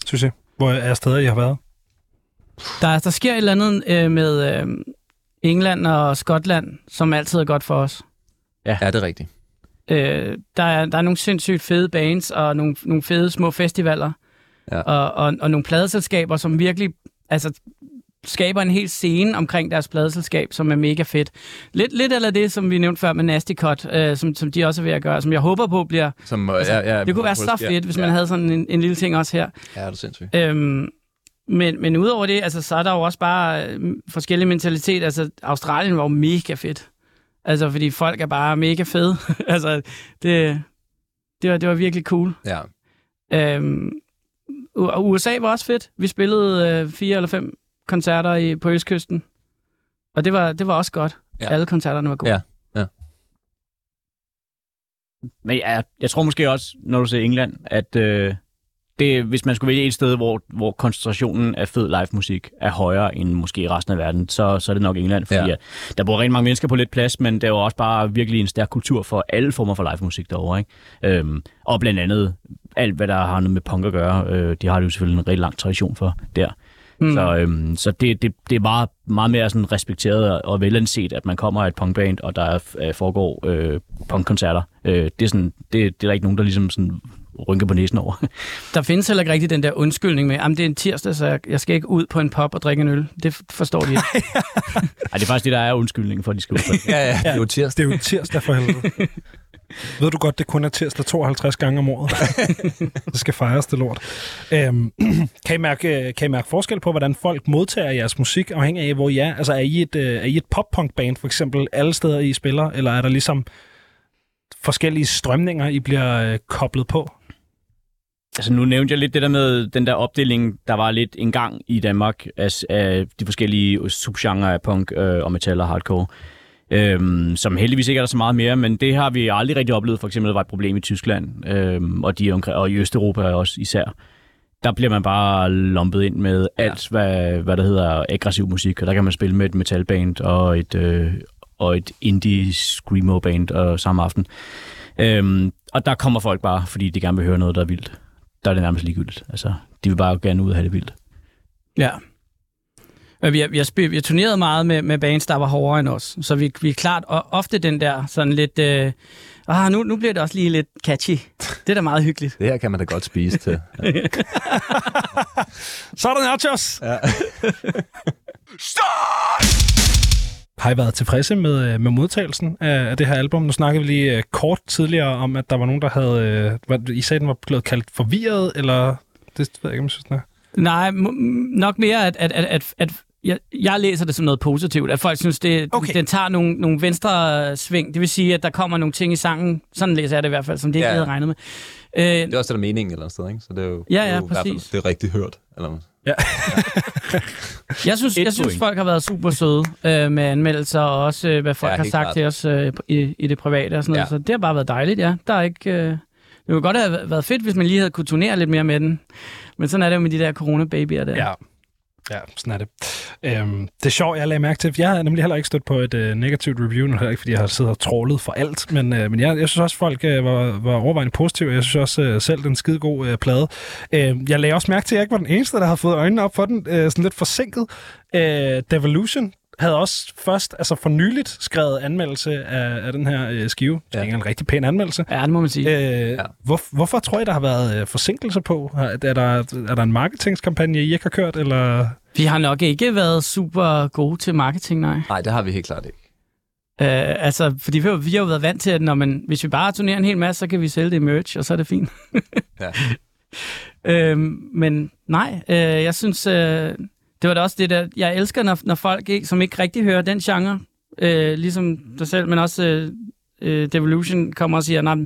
Synes jeg. Hvor er steder, I har været? Der, der sker et eller andet øh, med øh, England og Skotland, som altid er godt for os. ja det er rigtigt. Øh, der, er, der er nogle sindssygt fede bands og nogle, nogle fede små festivaler. Ja. Og, og, og nogle pladeselskaber, som virkelig altså, skaber en hel scene omkring deres pladeselskab, som er mega fedt. Lidt, lidt eller det, som vi nævnte før med Nasty Cut, øh, som, som de også er ved at gøre, som jeg håber på bliver... Som, Altså, ja, ja, Det kunne være så fedt, hvis man havde sådan en, en lille ting også her. Ja, det er sindssygt. Øhm, men, men udover det, altså, så er der jo også bare øh, forskellige mentalitet. Altså, Australien var jo mega fedt. Altså, fordi folk er bare mega fede. [LAUGHS] altså, det, det, var, det var virkelig cool. Ja. Øhm, og USA var også fedt. Vi spillede øh, fire eller fem koncerter i, på Østkysten. Og det var, det var også godt. Ja. Alle koncerterne var gode. Ja. Men ja, jeg tror måske også, når du ser England, at øh, det, hvis man skulle vælge et sted, hvor, hvor koncentrationen af fed live musik er højere end måske i resten af verden, så, så er det nok England, fordi Ja. ja. der bor rigtig mange mennesker på lidt plads, men der er jo også bare virkelig en stærk kultur for alle former for live musik derovre. Ikke? Øhm, og blandt andet alt, hvad der har noget med punk at gøre, øh, de har det jo selvfølgelig en rigtig lang tradition for der. Mm. Så, øhm, så det, det, det er meget, meget mere sådan respekteret og- velanset, at man kommer af et punkband, og der er, øh, foregår øh, punkkoncerter. Øh, det, er sådan, det, det er der ikke nogen, der ligesom sådan rynker på næsen over. [LAUGHS] Der findes heller ikke rigtig den der undskyldning med, at det er en tirsdag, så jeg, skal ikke ud på en pub og drikke en øl. Det forstår de ikke. [LAUGHS] Ej, det er faktisk det, der er undskyldningen for, at de skal ud på [LAUGHS] det. Ja, ja, det er jo tirsdag. Det er jo tirsdag for helvede. Ved du godt, det kun er tirsdag 52 gange om året? [LAUGHS] det skal fejres, det lort. Øhm, [CLEARS THROAT] kan, I mærke, kan I mærke forskel på, hvordan folk modtager jeres musik, afhængig af, hvor I er? Altså, er I et, øh, er I et pop-punk-band, for eksempel, alle steder, I spiller? Eller er der ligesom forskellige strømninger, I bliver øh, koblet på? Altså, nu nævnte jeg lidt det der med den der opdeling, der var lidt en gang i Danmark af, af de forskellige subgenre af punk øh, og metal og hardcore. Øhm, som heldigvis ikke er der så meget mere, men det har vi aldrig rigtig oplevet. For eksempel, der var et problem i Tyskland, øhm, og, de omkring, og i Østeuropa også især. Der bliver man bare lumpet ind med alt, hvad, hvad der hedder aggressiv musik, og der kan man spille med et metalband og et, øh, og et indie screamo band og samme aften. Øhm, og der kommer folk bare, fordi de gerne vil høre noget, der er vildt. Der er det nærmest ligegyldigt. Altså, de vil bare gerne ud og have det vildt. Ja. Men vi har, vi har, spil, vi har turneret meget med, med bands, der var hårdere end os. Så vi, vi er klart og ofte den der sådan lidt... Øh, ah, nu, nu bliver det også lige lidt catchy. Det er da meget hyggeligt. Det her kan man da godt spise til. [LAUGHS] Ja. Så er der nachos! Ja. [LAUGHS] Har I været tilfredse med, øh, med modtagelsen af, af det her album? Nu snakkede vi lige uh, kort tidligere om, at der var nogen, der havde... Hvad, I sagde, den var blevet kaldt forvirret, eller... Det ved jeg ikke, om jeg synes, den er. Nej, nok mere, at, at, at, at, at jeg, jeg læser det som noget positivt, at folk synes, det, okay. den tager nogle, nogle venstre sving. Det vil sige, at der kommer nogle ting i sangen, sådan læser jeg det i hvert fald, som det ikke ja. havde regnet med. Øh, det er også det, der er meningen eller andet sted, ikke? Så det er jo, ja, ja, det er jo præcis. det er rigtig hørt. Eller Ja. [LAUGHS] jeg synes, jeg synes folk har været super søde øh, med anmeldelser, og også øh, hvad folk ja, har sagt klart. til os øh, i, i det private og sådan ja. noget. Så det har bare været dejligt, ja. Der er ikke... Øh, det kunne godt have været fedt, hvis man lige havde kunne turnere lidt mere med den. Men sådan er det jo med de der corona-babyer der. Ja. Ja, sådan er det. Øhm, det er sjovt, jeg lagde mærke til. Jeg har nemlig heller ikke stødt på et øh, negativt review, nu heller ikke, fordi jeg har siddet og trålet for alt. Men, øh, men jeg, jeg synes også, folk øh, var, var overvejende positive. Jeg synes også øh, selv, den skide god øh, plade. Øh, jeg lagde også mærke til, at jeg ikke var den eneste, der har fået øjnene op for den. Øh, sådan lidt forsinket. Øh, Devolution havde også først, altså for nyligt, skrevet anmeldelse af, af den her øh, skive. Det er ja. en rigtig pæn anmeldelse. Ja, det må man sige. Øh, ja. hvor, hvorfor tror I, der har været øh, forsinkelser på? Er der, er der en marketingskampagne, I ikke har kørt, eller... Vi har nok ikke været super gode til marketing, nej. Nej, det har vi helt klart ikke. Uh, altså, fordi vi har, vi har jo været vant til, at når man, hvis vi bare turnerer en hel masse, så kan vi sælge det i merch, og så er det fint. ja. uh, [LAUGHS] men nej, uh, jeg synes, uh, det var da også det der, jeg elsker, når, når folk, ikke, som ikke rigtig hører den genre, uh, ligesom dig selv, men også uh, Devolution kommer og siger, nej,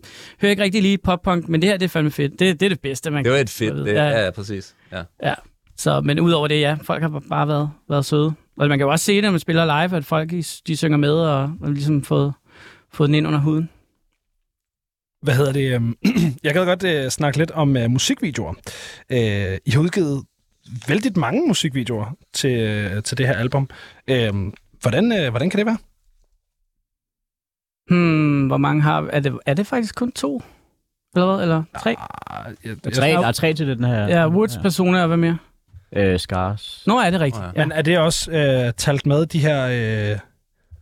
hører ikke rigtig lige pop-punk, men det her, det er fandme fedt. Det, det er det bedste, man kan Det var et fedt, det, ja, ja, præcis. Ja. ja. Så, men udover det, ja, folk har bare været, været søde. Og man kan jo også se det, når man spiller live, at folk de synger med og, og ligesom fået, fået den ind under huden. Hvad hedder det? Øhm, [CLEARS THROAT] jeg kan godt uh, snakke lidt om uh, musikvideoer. Uh, I har udgivet vældig mange musikvideoer til, til det her album. Uh, hvordan, uh, hvordan kan det være? Hmm, hvor mange har... Er det, er det faktisk kun to? Eller hvad? Eller tre? Ah, jeg, der, er tre der er tre til den her. Ja, Woods, ja. Persona og hvad mere? Øh, Scars. Nå, er det rigtigt? Oh, ja. Men er det også øh, talt med, de her... Øh...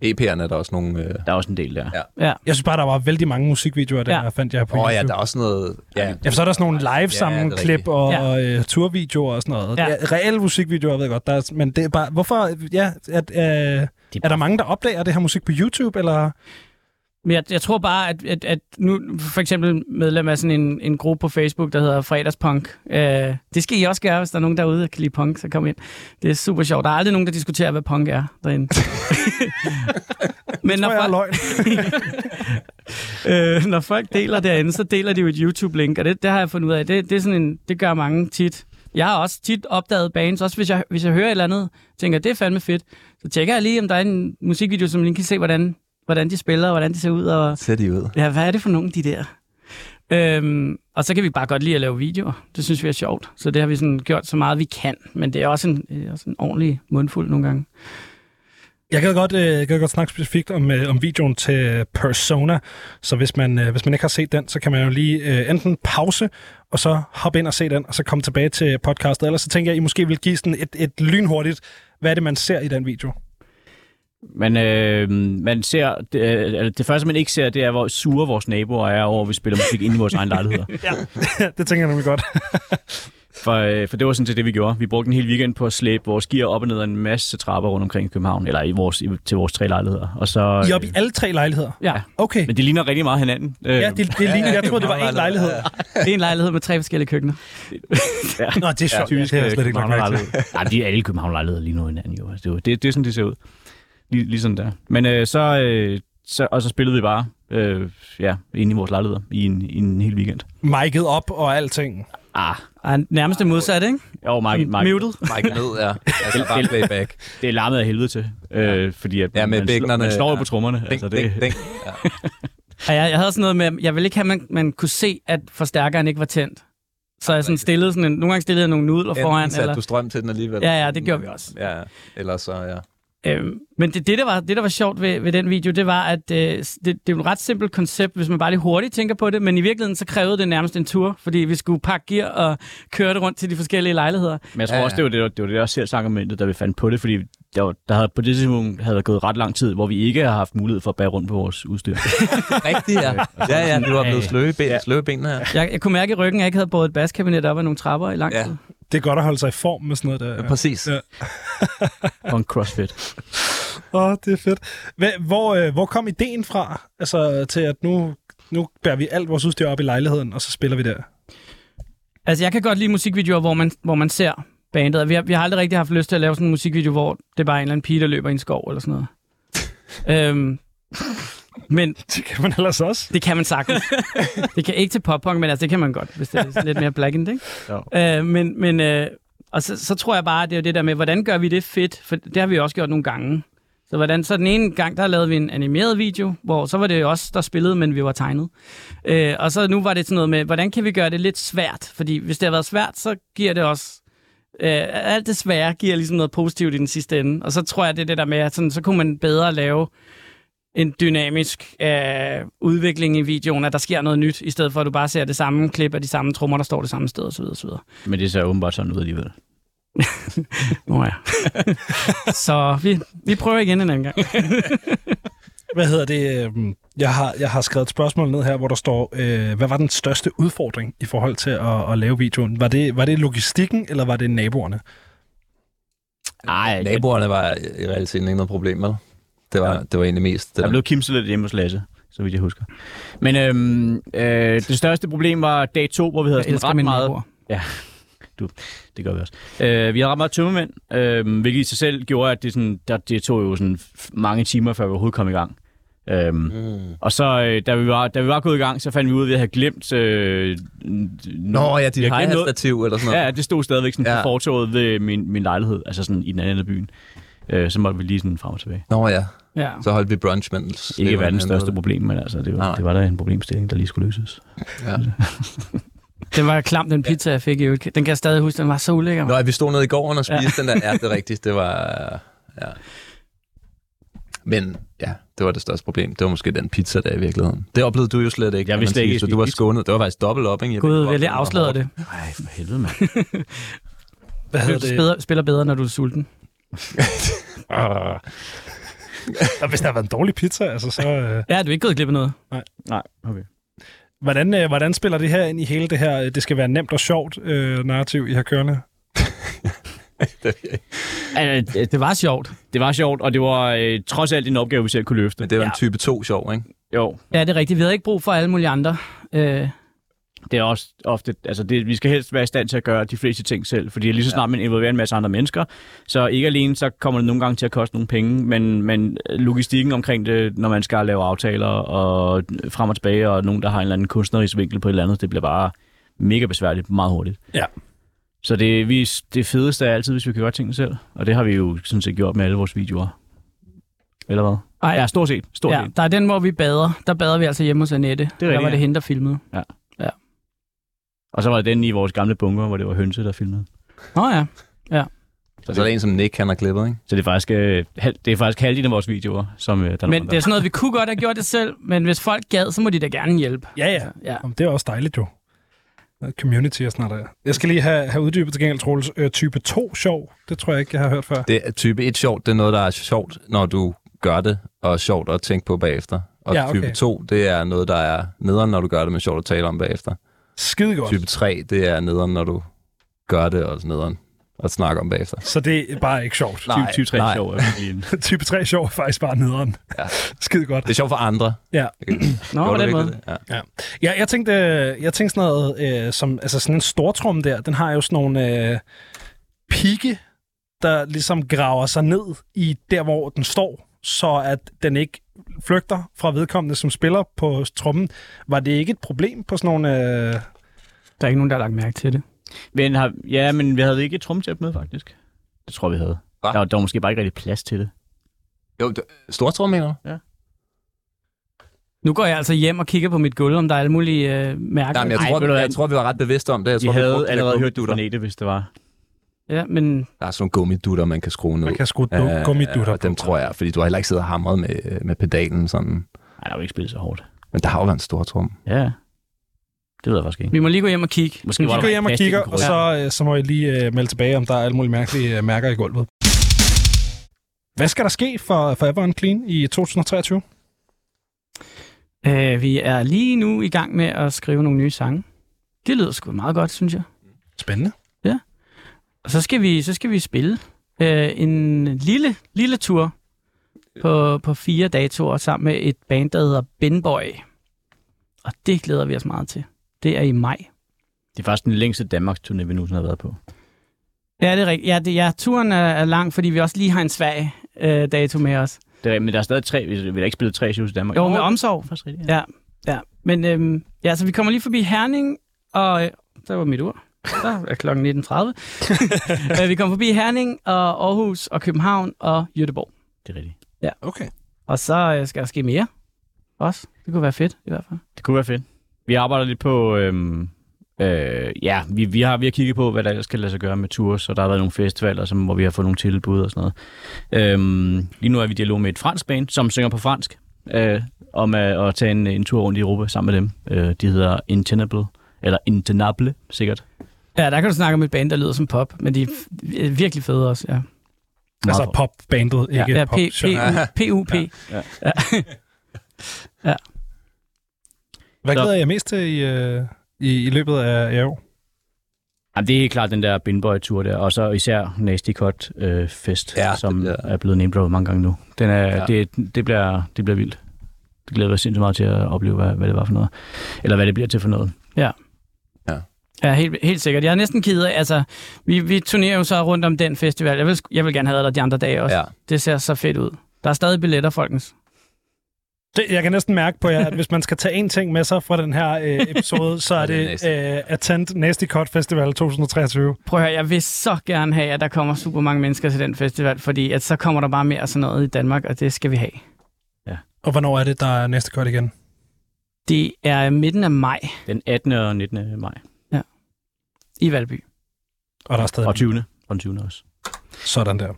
EP'erne er der også nogle... Øh... Der er også en del der. Ja. ja. Jeg synes bare, der var vældig mange musikvideoer, der ja. fandt jeg på Åh oh, ja, der er også noget... Ja, ja så er der sådan nogle live-sammenklip ja, og ja. uh, turvideoer og sådan noget. Ja. Ja, reelle musikvideoer, ved jeg godt. Der er, men det er bare... Hvorfor... Ja, at, øh, er, er der mange, der opdager det her musik på YouTube, eller... Men jeg, jeg tror bare, at, at, at nu for eksempel medlem af sådan en, en gruppe på Facebook, der hedder Fredagspunk. Øh, det skal I også gøre, hvis der er nogen derude, der kan lide punk, så kom ind. Det er super sjovt. Der er aldrig nogen, der diskuterer, hvad punk er derinde. [LAUGHS] Men når folk... løgn. [LAUGHS] øh, når folk deler derinde, så deler de jo et YouTube-link, og det, det har jeg fundet ud af. Det, det, er sådan en, det gør mange tit. Jeg har også tit opdaget bands, også hvis jeg, hvis jeg hører et eller andet, tænker, det er fandme fedt. Så tjekker jeg lige, om der er en musikvideo, som man kan se, hvordan hvordan de spiller, og hvordan de ser ud. Og, ser de ud? Ja, hvad er det for nogle, de der? Øhm, og så kan vi bare godt lide at lave videoer. Det synes vi er sjovt. Så det har vi sådan gjort så meget, vi kan. Men det er også en, også en ordentlig mundfuld nogle gange. Jeg kan godt, øh, jeg kan godt snakke specifikt om, øh, om videoen til Persona, så hvis man, øh, hvis man ikke har set den, så kan man jo lige enten pause, og så hoppe ind og se den, og så komme tilbage til podcastet. Ellers så tænker jeg, at I måske vil give sådan et, et lynhurtigt, hvad er det, man ser i den video? Men øh, man ser, det, øh, det første, man ikke ser, det er, hvor sure vores naboer er over, at vi spiller musik ind i vores egen lejligheder. [LAUGHS] ja, det tænker jeg nemlig godt. [LAUGHS] for, øh, for det var sådan set det, vi gjorde. Vi brugte en hel weekend på at slæbe vores gear op og ned ad en masse trapper rundt omkring i København, eller i vores, i, til vores tre lejligheder. Og så, I er oppe i alle tre lejligheder? Ja. Okay. Men det ligner rigtig meget hinanden. Ja, det, det ligner, jeg [LAUGHS] troede, det var en lejlighed. en lejlighed med tre forskellige køkkener. ja. Nå, det er sjovt. Ja, typisk ja, det er slet ikke Nej, de er alle København lejligheder lige nu hinanden. Jo. Det, det, det er sådan, det ser ud. Lige, lige sådan der. Men øh, så, øh, så, og så spillede vi bare øh, ja, inde i vores lejlighed i en, i en hel weekend. Mic'et op og alting. Ah, Ej, nærmest det modsatte, ikke? jo, Mark, Mark, Muted. Mike ned, ja. Altså bare playback. det er larmet af helvede til, øh, fordi at Ja, med man, slår, bækkenerne, man slår jo ja. på trommerne. Ding, altså, det, ding, ding. [LAUGHS] Ja. Og jeg, jeg havde sådan noget med, jeg ville ikke have, at man, man kunne se, at forstærkeren ikke var tændt. Så jeg sådan stillede sådan en, nogle gange stillede jeg nogle nudler foran. Enten satte Eller, du strøm til den alligevel. Ja, ja, det gjorde vi også. Ja, eller så, ja. Øhm, men det, det, der var, det, der var sjovt ved, ved den video, det var, at øh, det, det er jo et ret simpelt koncept, hvis man bare lige hurtigt tænker på det, men i virkeligheden så krævede det nærmest en tur, fordi vi skulle pakke gear og køre det rundt til de forskellige lejligheder. Men jeg tror Ja, også, det var det, det, var det også selv argumentet, da vi fandt på det, fordi der, var, der havde, på det tidspunkt havde der gået ret lang tid, hvor vi ikke har haft mulighed for at bære rundt på vores udstyr. [LAUGHS] Rigtigt, [LAUGHS] ja. Ja, ja, du var blevet sløve i ben, Ja. sløve i benene her. Jeg, jeg kunne mærke i ryggen, at jeg ikke havde båret et baskabinet op ad nogle trapper i lang Ja. Det er godt at holde sig i form med sådan noget der. Ja. Præcis. Ja. [LAUGHS] og en crossfit. Åh, oh, det er fedt. Hvad, hvor, øh, hvor kom ideen fra, altså, til at nu, nu bærer vi alt vores udstyr op i lejligheden, og så spiller vi der? Altså, jeg kan godt lide musikvideoer, hvor man, hvor man ser bandet. Vi har, vi har aldrig rigtig haft lyst til at lave sådan en musikvideo, hvor det er bare en eller anden pige, der løber i en skov eller sådan noget. [LAUGHS] øhm, men [LAUGHS] Det kan man ellers også. det kan man sagtens. det kan ikke til pop-punk, men altså, det kan man godt, hvis det er lidt mere black ikke? Jo. Øh, men, men øh, og så, så tror jeg bare, at det er det der med, hvordan gør vi det fedt? For det har vi også gjort nogle gange. Så, hvordan, så den ene gang, der lavede vi en animeret video, hvor så var det jo os, der spillede, men vi var tegnet. Øh, og så nu var det sådan noget med, hvordan kan vi gøre det lidt svært? Fordi hvis det har været svært, så giver det også... Øh, alt det svære giver ligesom noget positivt i den sidste ende. Og så tror jeg, det er det der med, at sådan, så kunne man bedre lave en dynamisk øh, udvikling i videoen, at der sker noget nyt, i stedet for at du bare ser det samme klip af de samme trommer, der står det samme sted osv. osv. Men det ser åbenbart sådan ud alligevel. [LAUGHS] Nå ja. [LAUGHS] så vi, vi prøver igen en anden gang. [LAUGHS] Hvad hedder det? øhm, Jeg har, jeg har skrevet et spørgsmål ned her, hvor der står, øh, hvad var den største udfordring i forhold til at, at lave videoen? Var det, var det logistikken, eller var det naboerne? Nej, Naboerne var i realiteten ikke noget problem med. Det var, Ja. det var egentlig mest det Der der. blev kimset lidt hjemme hos Lasse, så vidt jeg husker. Men øhm, øh, det største problem var dag to, hvor vi havde Jeg sådan ret meget... naboer. Det gør vi også. Øh, vi havde ret meget tømmermænd, øh, hvilket i sig selv gjorde, at det, sådan, der, det tog jo sådan mange timer, før vi overhovedet kom i gang. Øhm, Mm. og så, øh, da vi, var, da vi var gået i gang, så fandt vi ud af, at vi havde glemt... Øh, Nå ja, dit hejstativ eller sådan noget. Ja, det stod stadigvæk sådan Ja. på fortoget ved min, min lejlighed, altså sådan i den anden ende af byen. Øh, så måtte vi lige sådan frem og tilbage. Nå ja, Ja. så holdt vi brunch, mens... Ikke verdens største det. problem, men altså, det var, Nej. det var da en problemstilling, der lige skulle løses. Ja. [LAUGHS] Den var klam, den pizza, jeg fik i øvrigt. Den kan jeg stadig huske, den var så ulækker. Nå, ja, vi stod nede i gården og Ja. spiste den der. Ja, det er [LAUGHS] rigtigt. Det var... Ja. Men ja, det var det største problem. Det var måske den pizza der i virkeligheden. Det oplevede du jo slet ikke. Jeg vidste ikke, Så du var skånet. Det var faktisk dobbelt op, ikke? Jeg ved Gud, godt, jeg lige det afslørede det. Nej, for helvede, mand. Hvad Du hedder det? spiller, spiller bedre, når du er sulten. [LAUGHS] [LAUGHS] Og hvis der har været en dårlig pizza, altså så... Øh, Ja, du er ikke gået glip af noget. Nej, okay. hvordan, øh, hvordan spiller det her ind i hele det her, øh, det skal være nemt og sjovt øh, narrativ, I har kørende? [LAUGHS] Altså, det, var sjovt. det var sjovt, og det var øh, trods alt en opgave, vi selv kunne løfte. Men det var en Ja. type 2 sjov, ikke? Jo, Ja, det er rigtigt. Vi havde ikke brug for alle mulige andre. Øh, det er også ofte, altså det, vi skal helst være i stand til at gøre de fleste ting selv, fordi lige så snart man involverer en masse andre mennesker, så ikke alene så kommer det nogle gange til at koste nogle penge, men, men logistikken omkring det, når man skal lave aftaler og frem og tilbage, og nogen, der har en eller anden kunstnerisk vinkel på et eller andet, det bliver bare mega besværligt meget hurtigt. Ja. Så det, vi, det fedeste er altid, hvis vi kan gøre tingene selv, og det har vi jo sådan set gjort med alle vores videoer. Eller hvad? ej, Ja, stort set. Stort ja, set. der er den, hvor vi bader. Der bader vi altså hjemme hos Annette. Det der rigtigt, var det ja. hende, der filmede. Og så var det den i vores gamle bunker, hvor det var hønse, der filmede. Nå ja. Så er der en, som Nick han har klippet, ikke? Så det er faktisk, øh, det er faktisk halvdelen af vores videoer, som øh, der Men det er sådan noget, vi kunne godt have gjort det selv, men hvis folk gad, så må de da gerne hjælpe. Ja, ja. Ja. Jamen, det er også dejligt jo. Community og sådan noget der. Jeg skal lige have, have uddybet til gengæld, Troels. Øh, type 2 sjov, det tror jeg ikke, jeg har hørt før. Det er type 1 sjovt, det er noget, der er sjovt, når du gør det, og sjovt at tænke på bagefter. Og Ja, okay. type 2, det er noget, der er nederen, når du gør det, men sjovt at tale om bagefter. Skide godt. Type 3, det er nederen, når du gør det, og nederen at snakke om bagefter. Så det er bare ikke sjovt. Nej, type 3 nej. sjov. er virkelig [LAUGHS] type 3 sjov er faktisk bare nederen. Ja. [LAUGHS] Skide godt. Det er sjovt for andre. Ja. [CLEARS THROAT] Nå, på den måde. det? Ja. Ja, jeg tænkte, jeg tænkte sådan noget, øh, som, altså sådan en stortrum der, den har jo sådan nogle øh, pigge, der ligesom graver sig ned i der, hvor den står, så at den ikke flygter fra vedkommende, som spiller på trummen. Var det ikke et problem på sådan nogle, øh, Der er ikke nogen, der har lagt mærke til det. Men har, ja, men vi havde ikke et trumtæp med, faktisk. Det tror vi havde. Hva? Der, var- der var måske bare ikke rigtig plads til det. Jo, stortrum, mener du? Nu går jeg altså hjem og kigger på mit gulv, om der er alle mulige øh, mærker. Nej, men jeg, Ej, tror, du jeg, hvad? tror, vi var ret bevidste om det. Jeg Vi tror, havde brugte de der allerede hørt det gummidutter. fra Nete, hvis det var. Ja, men Der er sådan nogle gummidutter, man kan skrue ned. Man kan skrue Øh, gummidutter og dem på. tror jeg, fordi du har heller ikke siddet og hamret med, med pedalen sådan. Nej, der var ikke spillet så hårdt. Men der har jo været en stor trum. Ja, det ved jeg faktisk ikke. vi må lige gå hjem og kigge. Måske Vi var går hjem og kigger, den og så, øh, så må jeg lige uh, melde tilbage, om der er alle mulige mærkelige uh, mærker i gulvet. Hvad skal der ske for Forever Clean i 2023? Øh, vi er lige nu i gang med at skrive nogle nye sange. Det lyder sgu meget godt, synes jeg. Spændende. Og så skal vi, så skal vi spille øh, en lille, lille tur på, på fire datoer sammen med et band, der hedder Benboy. Og det glæder vi os meget til. Det er i maj. Det er faktisk den længste Danmarks turné, vi nogensinde har været på. Ja, det er rigtigt. Ja, det, ja turen er, er lang, fordi vi også lige har en svag øh, dato med os. Det er, men der er stadig tre, vi vi har ikke spillet tre shows i Danmark. Jo, med omsorg. Faktisk rigtigt, Ja, ja. Men øhm, ja, så vi kommer lige forbi Herning, og øh, der var mit ur. Der er klokken 19.30. [LAUGHS] Øh, vi kommer forbi Herning, og Aarhus, og København, og Göteborg. Det er rigtigt. Okay. Og så øh, skal der ske mere. Også. Det kunne være fedt, i hvert fald. Det kunne være fedt. Vi arbejder lidt på... Øhm, øh, ja, vi, vi, har, vi har kigget på, hvad der ellers skal lade sig gøre med tours, og der har været nogle festivaler, som, hvor vi har fået nogle tilbud og sådan noget. Øhm, lige nu er vi i dialog med et fransk band, som synger på fransk, øh, om at, at tage en, en tur rundt i Europa sammen med dem. Øh, de hedder Intenable, eller Intenable, sikkert. Ja, der kan du snakke om et band, der lyder som pop, men de er virkelig fede også, ja. Altså Meget popbandet, ikke Ja, pop. P- P- PUP. [LAUGHS] Ja. Hvad glæder jeg mest til i, øh, i, i løbet af i år? Jamen, det er helt klart den der Binboy-tur der, og så især Nasty Cut øh, Fest, Ja, som bliver- er blevet name mange gange nu. Den er, Ja. ja. det, det, bliver, det bliver vildt. Det glæder jeg sindssygt meget til at opleve, hvad, hvad det var for noget. Eller hvad det bliver til for noget. Ja, helt, helt sikkert. Jeg er næsten ked af, altså, vi, vi turnerer jo så rundt om den festival. Jeg vil, jeg vil gerne have der de andre dage også. Ja. Det ser så fedt ud. Der er stadig billetter, folkens. Det, jeg kan næsten mærke på jer, at hvis man skal tage en ting med sig fra den her øh, episode, så er Ja, det øh, Attend Nasty Cut Festival 2023. Prøv at høre, jeg vil så gerne have, at der kommer super mange mennesker til den festival, fordi at så kommer der bare mere sådan noget i Danmark, og det skal vi have. Og hvornår er det, der er Nasty Cut igen? Det er midten af maj Den 18. og 19. maj. I Valby. Og der er stadig Og 20. Og den 20. også. sådan der.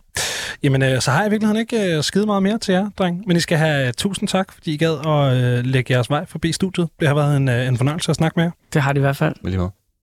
Jamen, øh, så har jeg i virkeligheden ikke øh, skide meget mere til jer, dreng. Men I skal have øh, tusind tak, fordi I gad at øh, lægge jeres vej forbi studiet. Det har været en, øh, en fornøjelse at snakke med jer. Det har det i hvert fald. Med lige måde.